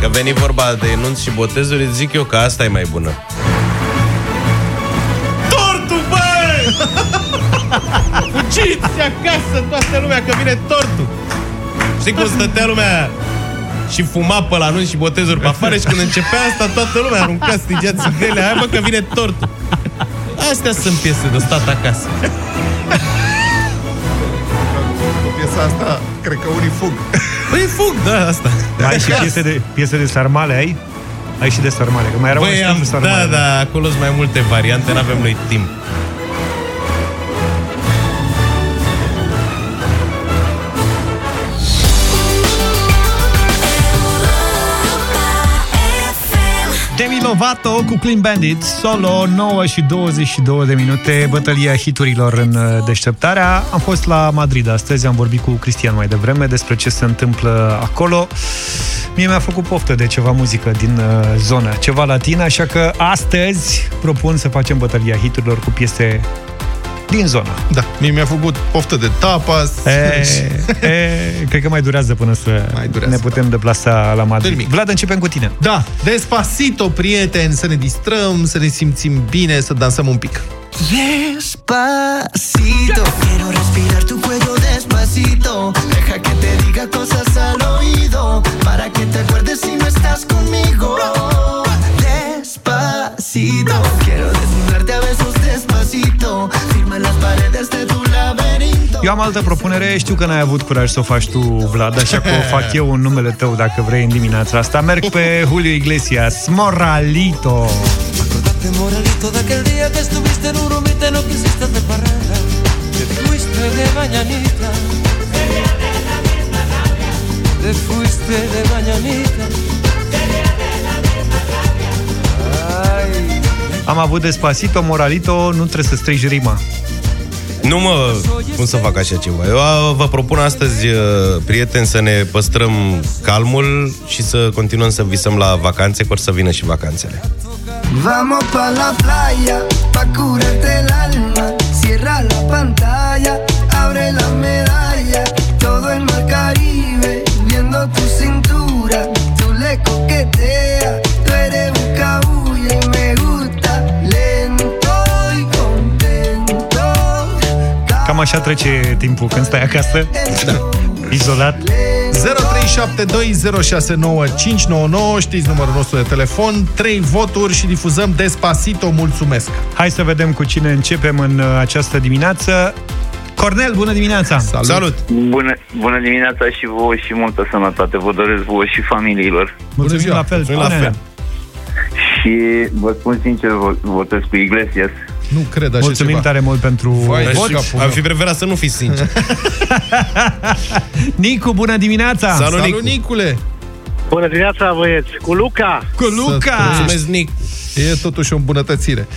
Că veni vorba de nunți și botezuri, zic eu că asta e mai bună. Tortul, băi! Fugiți acasă toată lumea, că vine tortul! Știi cum stătea lumea și fuma pe la nunți și botezuri pe afară și când începea asta, toată lumea arunca, stingea țigările, hai mă că vine tortul. Astea sunt piese de stat acasă. Cu piesa asta, cred că unii fug. Păi fug, da, asta. Ai și piese de, piese de sarmale, ai? Ai și de sarmale, că mai era Băi, un am, stil sarmale. da, da, acolo sunt mai multe variante, nu avem noi timp. Lovato cu Clean Bandit, solo 9 și 22 de minute, bătălia hiturilor în uh, deșteptarea. Am fost la Madrid astăzi, am vorbit cu Cristian mai devreme despre ce se întâmplă acolo. Mie mi-a făcut poftă de ceva muzică din uh, zonă, ceva latin, așa că astăzi propun să facem bătălia hiturilor cu piese din zona. Da, mie mi-a făcut poftă de tapas. E, e, cred că mai durează până să Mai durează, ne putem deplasa la Madrid. Nimic. Vlad, începem cu tine. Da, despacito, prieteni, să ne distrăm, să ne simțim bine, să dansăm un pic. Despacito, quiero respirar tu cuello despacito. Deja que te diga cosas al oído. Para que te acuerdes si no estás conmigo. Despacito, quiero desnudarte a besos despacito. Firma las paredes de tu laberinto. Eu am altă propunere, știu că n-ai avut curaj să o faci tu, Vlad, așa că o fac eu în numele tău, dacă vrei, în dimineața asta. Merg pe Julio Iglesias, Moralito. Te moralito de aquel día que estuviste en un rumite, no quisiste de parranda. Te fuiste de mañanita. Te fuiste de mañanita. Ay. Am avut Despacito, Moralito, nu trebuie să strigi rima. Nu mă, cum să fac așa ceva? Eu a, vă propun astăzi, uh, prieteni, să ne păstrăm calmul și să continuăm să visăm la vacanțe, că or să vină și vacanțele. Vamos pa la playa, pa curarte el alma. Cierra la pantalla, abre la medalla. Todo el mar Caribe, viendo tu cintura. Tú le coqueteas, tú eres un cabulla y me gusta. Lento y contento. Cam așa trece timpul când stai acasă, da. izolat. 0372069599 Știți numărul nostru de telefon 3 voturi și difuzăm Despacito Mulțumesc Hai să vedem cu cine începem în uh, această dimineață. Cornel, bună dimineața! Salut! Salut! Bună, bună dimineața și vouă și multă sănătate vă doresc vouă și familiilor. Mulțumim ziua! la fel, Mulțumim la spune. fel. Și vă spun sincer, vo- votez cu Iglesias. Nu cred așa Mulțumim ceva. tare mult pentru Vai de vot. capul Am meu. fi preferat să nu fiți sincer. Nicu, bună dimineața! Salut, Salut, Nicu. Nicule! Bună dimineața, băieți! Cu Luca! Cu Luca! Mulțumesc, Nic. E totuși o îmbunătățire.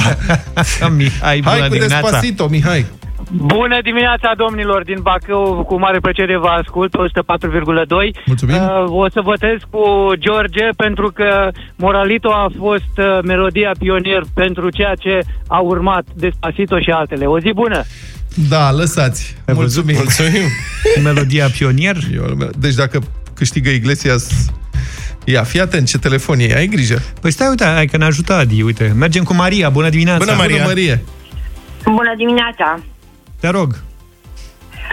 Mihai, bună Hai cu dimineața! Despacito, Mihai! Bună dimineața, domnilor, din Bacău, cu mare plăcere vă ascult, pe 104,2. Mulțumim. Uh, o să votez cu George pentru că Moralito a fost uh, melodia pionier pentru ceea ce a urmat Despacito și altele. O zi bună! Da, lăsați. Ai văzut? Mulțumim. Mulțumim. Melodia pionier. Eu- Deci dacă câștigă Iglesias... Ia, fii atent ce telefon e, ai grijă. Păi stai, uite, hai că ne ajută Adi, uite. Mergem cu Maria, bună dimineața! Bună, Maria. Bună, Marie! Bună dimineața! Te rog.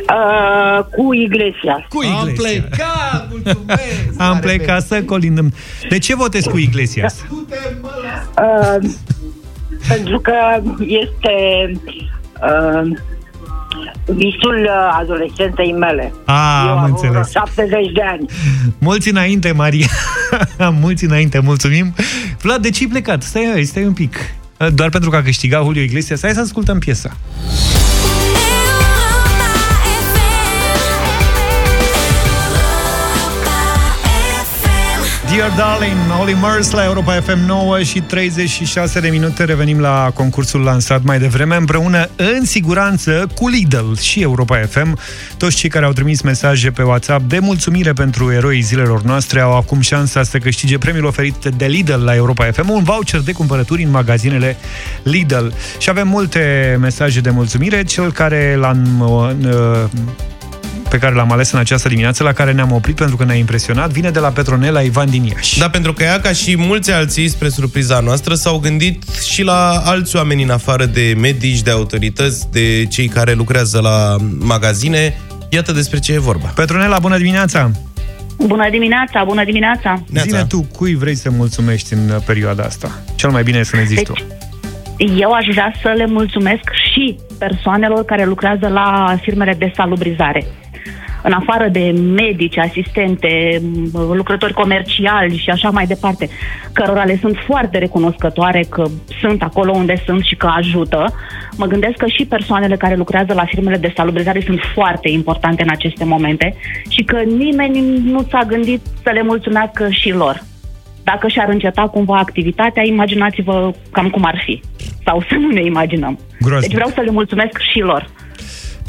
Uh, cu Iglesias. Cu Am Iglesias. plecat, mulțumesc! Am plecat să colindăm. De ce votezi cu Iglesias? Uh, pentru că este uh, visul uh, adolescentei mele. A, Eu am am înțeles. 70 de ani. Mulți înainte, Maria. Mulți înainte, mulțumim. Vlad, de ce ai plecat? Stai, hai, stai un pic. Doar pentru că a câștigat Julio Iglesias. Hai să ascultăm piesa. Dear Darling, Olly Murs la Europa FM 9 și 36 de minute revenim la concursul lansat mai devreme împreună în siguranță cu Lidl și Europa FM. Toți cei care au trimis mesaje pe WhatsApp de mulțumire pentru eroii zilelor noastre au acum șansa să câștige premiul oferit de Lidl la Europa FM, un voucher de cumpărături în magazinele Lidl. Și avem multe mesaje de mulțumire. Cel care l-am uh, pe care l-am ales în această dimineață, la care ne-am oprit pentru că ne-a impresionat, vine de la Petronela Ivan din Iași. Da, pentru că ea, ca și mulți alții, spre surpriza noastră, s-au gândit și la alți oameni în afară de medici, de autorități, de cei care lucrează la magazine. Iată despre ce e vorba. Petronela, bună dimineața! Bună dimineața, bună dimineața! Zine tu, cui vrei să mulțumești în perioada asta? Cel mai bine e să ne zici tu. Eu aș vrea să le mulțumesc și persoanelor care lucrează la firmele de salubrizare. În afară de medici, asistente, m, lucrători comerciali și așa mai departe, cărora le sunt foarte recunoscătoare că sunt acolo unde sunt și că ajută, mă gândesc că și persoanele care lucrează la firmele de salubrizare sunt foarte importante în aceste momente și că nimeni nu s-a gândit să le mulțumească și lor. Dacă și-ar înceta cumva activitatea, imaginați-vă cam cum ar fi. Sau să nu ne imaginăm. Groaznic. Deci vreau să le mulțumesc și lor.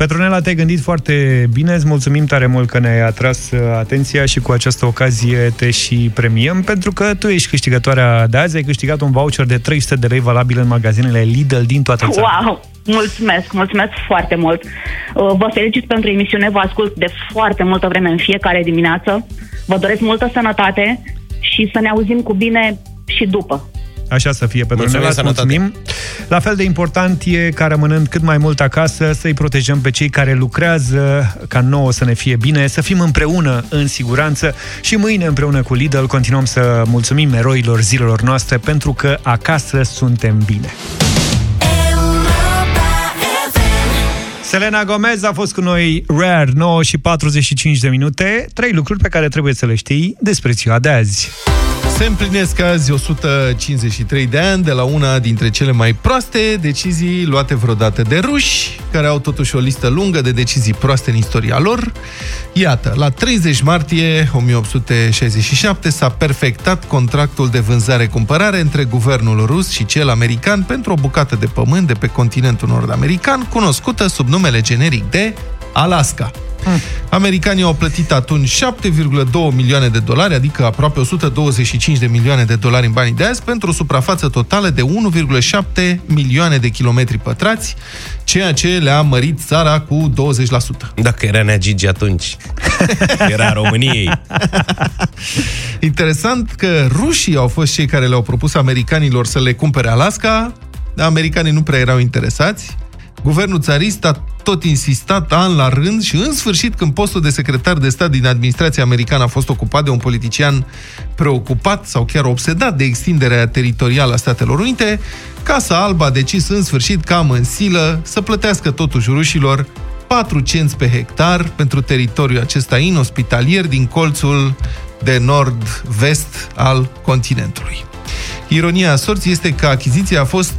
Petronela, te-ai gândit foarte bine, îți mulțumim tare mult că ne-ai atras uh, atenția și cu această ocazie te și premiăm, pentru că tu ești câștigătoarea de azi, ai câștigat un voucher de 300 de lei valabil în magazinele Lidl din toată țara. Wow! Mulțumesc, mulțumesc foarte mult. Uh, Vă felicit pentru emisiune, vă ascult de foarte multă vreme în fiecare dimineață. Vă doresc multă sănătate și să ne auzim cu bine și după. Așa să fie, Petronela, Mulțumim, îți sănătate. mulțumim. La fel de important e ca rămânând cât mai mult acasă, să-i protejăm pe cei care lucrează, ca nouă să ne fie bine, să fim împreună în siguranță și mâine împreună cu Lidl continuăm să mulțumim eroilor zilelor noastre pentru că acasă suntem bine. Selena Gomez a fost cu noi Rare, 9 și 45 de minute. Trei lucruri pe care trebuie să le știi despre ziua de azi. Se împlinesc azi 153 de ani de la una dintre cele mai proaste decizii luate vreodată de ruși, care au totuși o listă lungă de decizii proaste în istoria lor. Iată, la 30 martie 1867 s-a perfectat contractul de vânzare-cumpărare între guvernul rus și cel american pentru o bucată de pământ de pe continentul nord-american, cunoscută sub numele generic de Alaska. Americanii au plătit atunci 7,2 milioane de dolari, adică aproape 125 de milioane de dolari în banii de azi, pentru o suprafață totală de 1,7 milioane de kilometri pătrați, ceea ce le-a mărit țara cu 20%. Dacă era Nea Gigi atunci, era României. Interesant că rușii au fost cei care le-au propus americanilor să le cumpere Alaska, dar americanii nu prea erau interesați. Guvernul țarist a tot insistat an la rând și în sfârșit când postul de secretar de stat din administrația americană a fost ocupat de un politician preocupat sau chiar obsedat de extinderea teritorială a Statelor Unite, Casa Albă a decis în sfârșit cam în silă să plătească totuși rușilor 4 cenți pe hectar pentru teritoriul acesta inospitalier din colțul de nord-vest al continentului. Ironia sorții este că achiziția a fost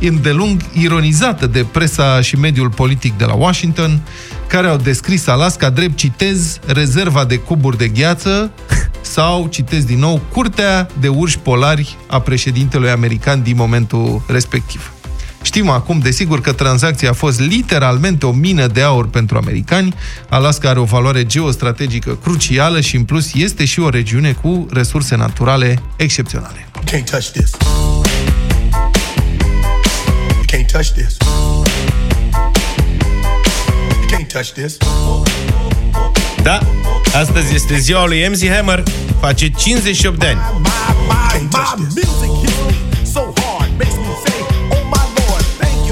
îndelung ironizată de presa și mediul politic de la Washington, care au descris Alaska drept, citez, rezerva de cuburi de gheață sau, citez din nou, curtea de urși polari a președintelui american din momentul respectiv. Știm acum, desigur, că tranzacția a fost literalmente o mină de aur pentru americani. Alaska are o valoare geostrategică crucială și, în plus, este și o regiune cu resurse naturale excepționale. Can't touch this. You can't touch this. You can't touch this. Da, astăzi este ziua lui MC Hammer, face 58 de ani.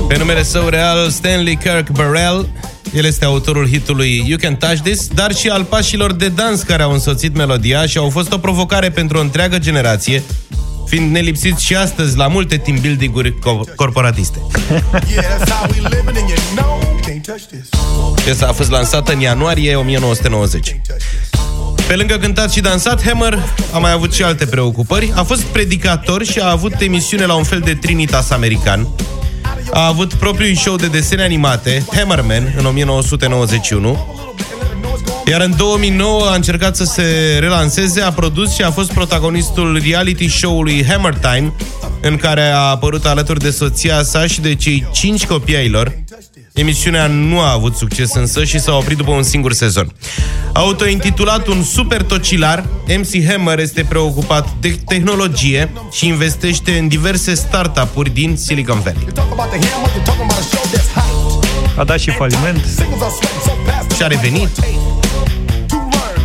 Pe numele său real, Stanley Kirk Burrell, el este autorul hitului You Can Touch This, dar și al pașilor de dans care au însoțit melodia și au fost o provocare pentru o întreagă generație, fiind nelipsit și astăzi la multe team building-uri co- corporatiste. Piesa a fost lansată în ianuarie 1990. Pe lângă cântat și dansat, Hammer a mai avut și alte preocupări. A fost predicator și a avut emisiune la un fel de Trinitas american. A avut propriul show de desene animate, Hammerman, în 1991. Iar în 2009 a încercat să se relanseze, a produs și a fost protagonistul reality show-ului Hammer Time, în care a apărut alături de soția sa și de cei cinci copii ai lor. Emisiunea nu a avut succes însă și s-a oprit după un singur sezon. Autointitulat un super tocilar, MC Hammer este preocupat de tehnologie și investește în diverse startup-uri din Silicon Valley. A dat și faliment. Și a revenit.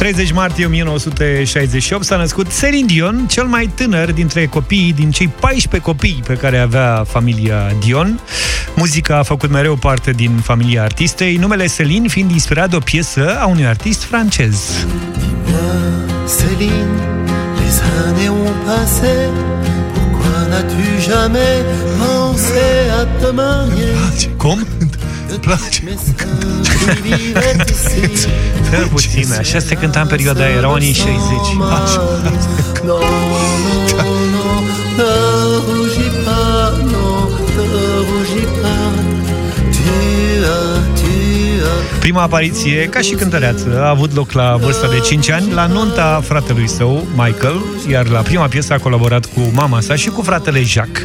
30 martie 1968 s-a născut Celine Dion, cel mai tânăr dintre copiii din cei 14 copii pe care avea familia Dion. Muzica a făcut mereu parte din familia artistei, numele Celine fiind inspirat de o piesă a unui artist francez. Céline, les années ont passé. Pourquoi n'as-tu jamais pensé à te marier Cum? Place. Stai puțin, așa se cânta în perioada aia, erau anii 60. Așa. Non, non, non, ne rougis pas, non, ne rougis pas. Tu as, tu as. Prima apariție, ca și cântăreață, a avut loc la vârsta de 5 ani, la nunta fratelui său, Michael, iar la prima piesă a colaborat cu mama sa și cu fratele Jacques.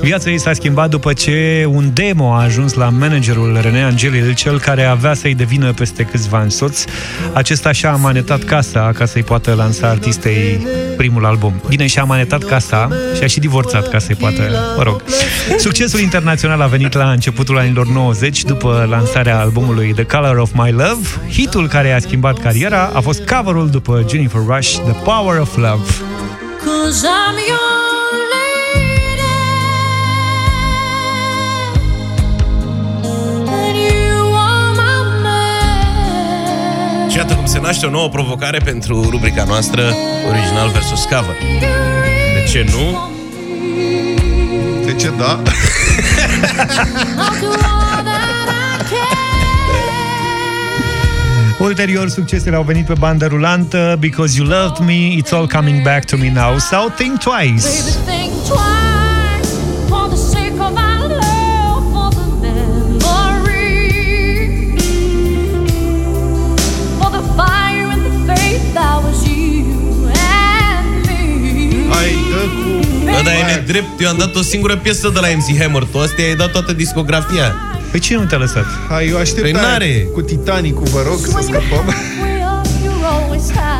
Viața ei s-a schimbat după ce un demo a ajuns la managerul René Angelil, cel care avea să-i devină peste câțiva ani soț. Acesta și-a amanetat casa ca să-i poată lansa artistei primul album. Bine, și-a amanetat casa și a și divorțat ca să-i poată, mă rog. Succesul internațional a venit la începutul anilor 90, după lansarea albumului The Color of My Love. Hitul care a schimbat cariera a fost coverul după Jennifer Rush, The Power of Love. Cause I'm your se naște o nouă provocare pentru rubrica noastră Original versus cover. De ce nu? De ce da? I'll do all that I can Ulterior, succesele au venit pe bandă rulantă Because You Loved Me, It's All Coming Back to Me Now sau Think Twice. Baby, think twice For the sake of our love Bă, dar e nedrept, eu am dat o singură piesă de la MC Hammer Tu astea ai dat toată discografia Păi cine nu te-a lăsat? Hai, eu aștept Păi n-are. cu Titanicul, vă rog, să scăpăm.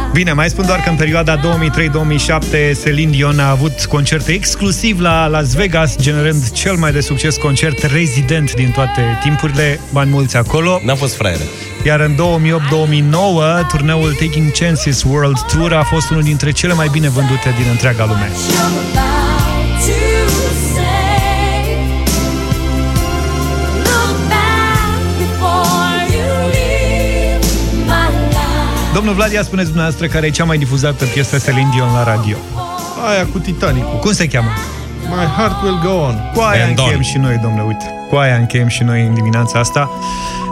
You're always high Bine, mai spun doar că în perioada 2003-2007 Celine Dion a avut concerte exclusiv la Las Vegas, generând cel mai de succes concert rezident din toate timpurile, bani mulți acolo. N-a fost fraiere Iar în 2008-2009, turneul Taking Chances World Tour a fost unul dintre cele mai bine vândute din întreaga lume. Life Domnul Vladia, spuneți dumneavoastră care e cea mai difuzată piesă Celine Dion la radio. Aia cu Titanicul. Cum se cheamă? My heart will go on. Cu aia And încheiem on. și noi, domnule, uite. Cu aia încheiem și noi în dimineața asta.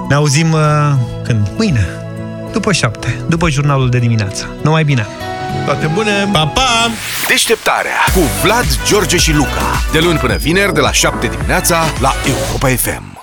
Ne auzim uh, când? Mâine. După șapte. După jurnalul de dimineață. Numai bine! Toate bune! Pa, pa! Deșteptarea cu Vlad, George și Luca. De luni până vineri, de la 7 dimineața, la Europa FM.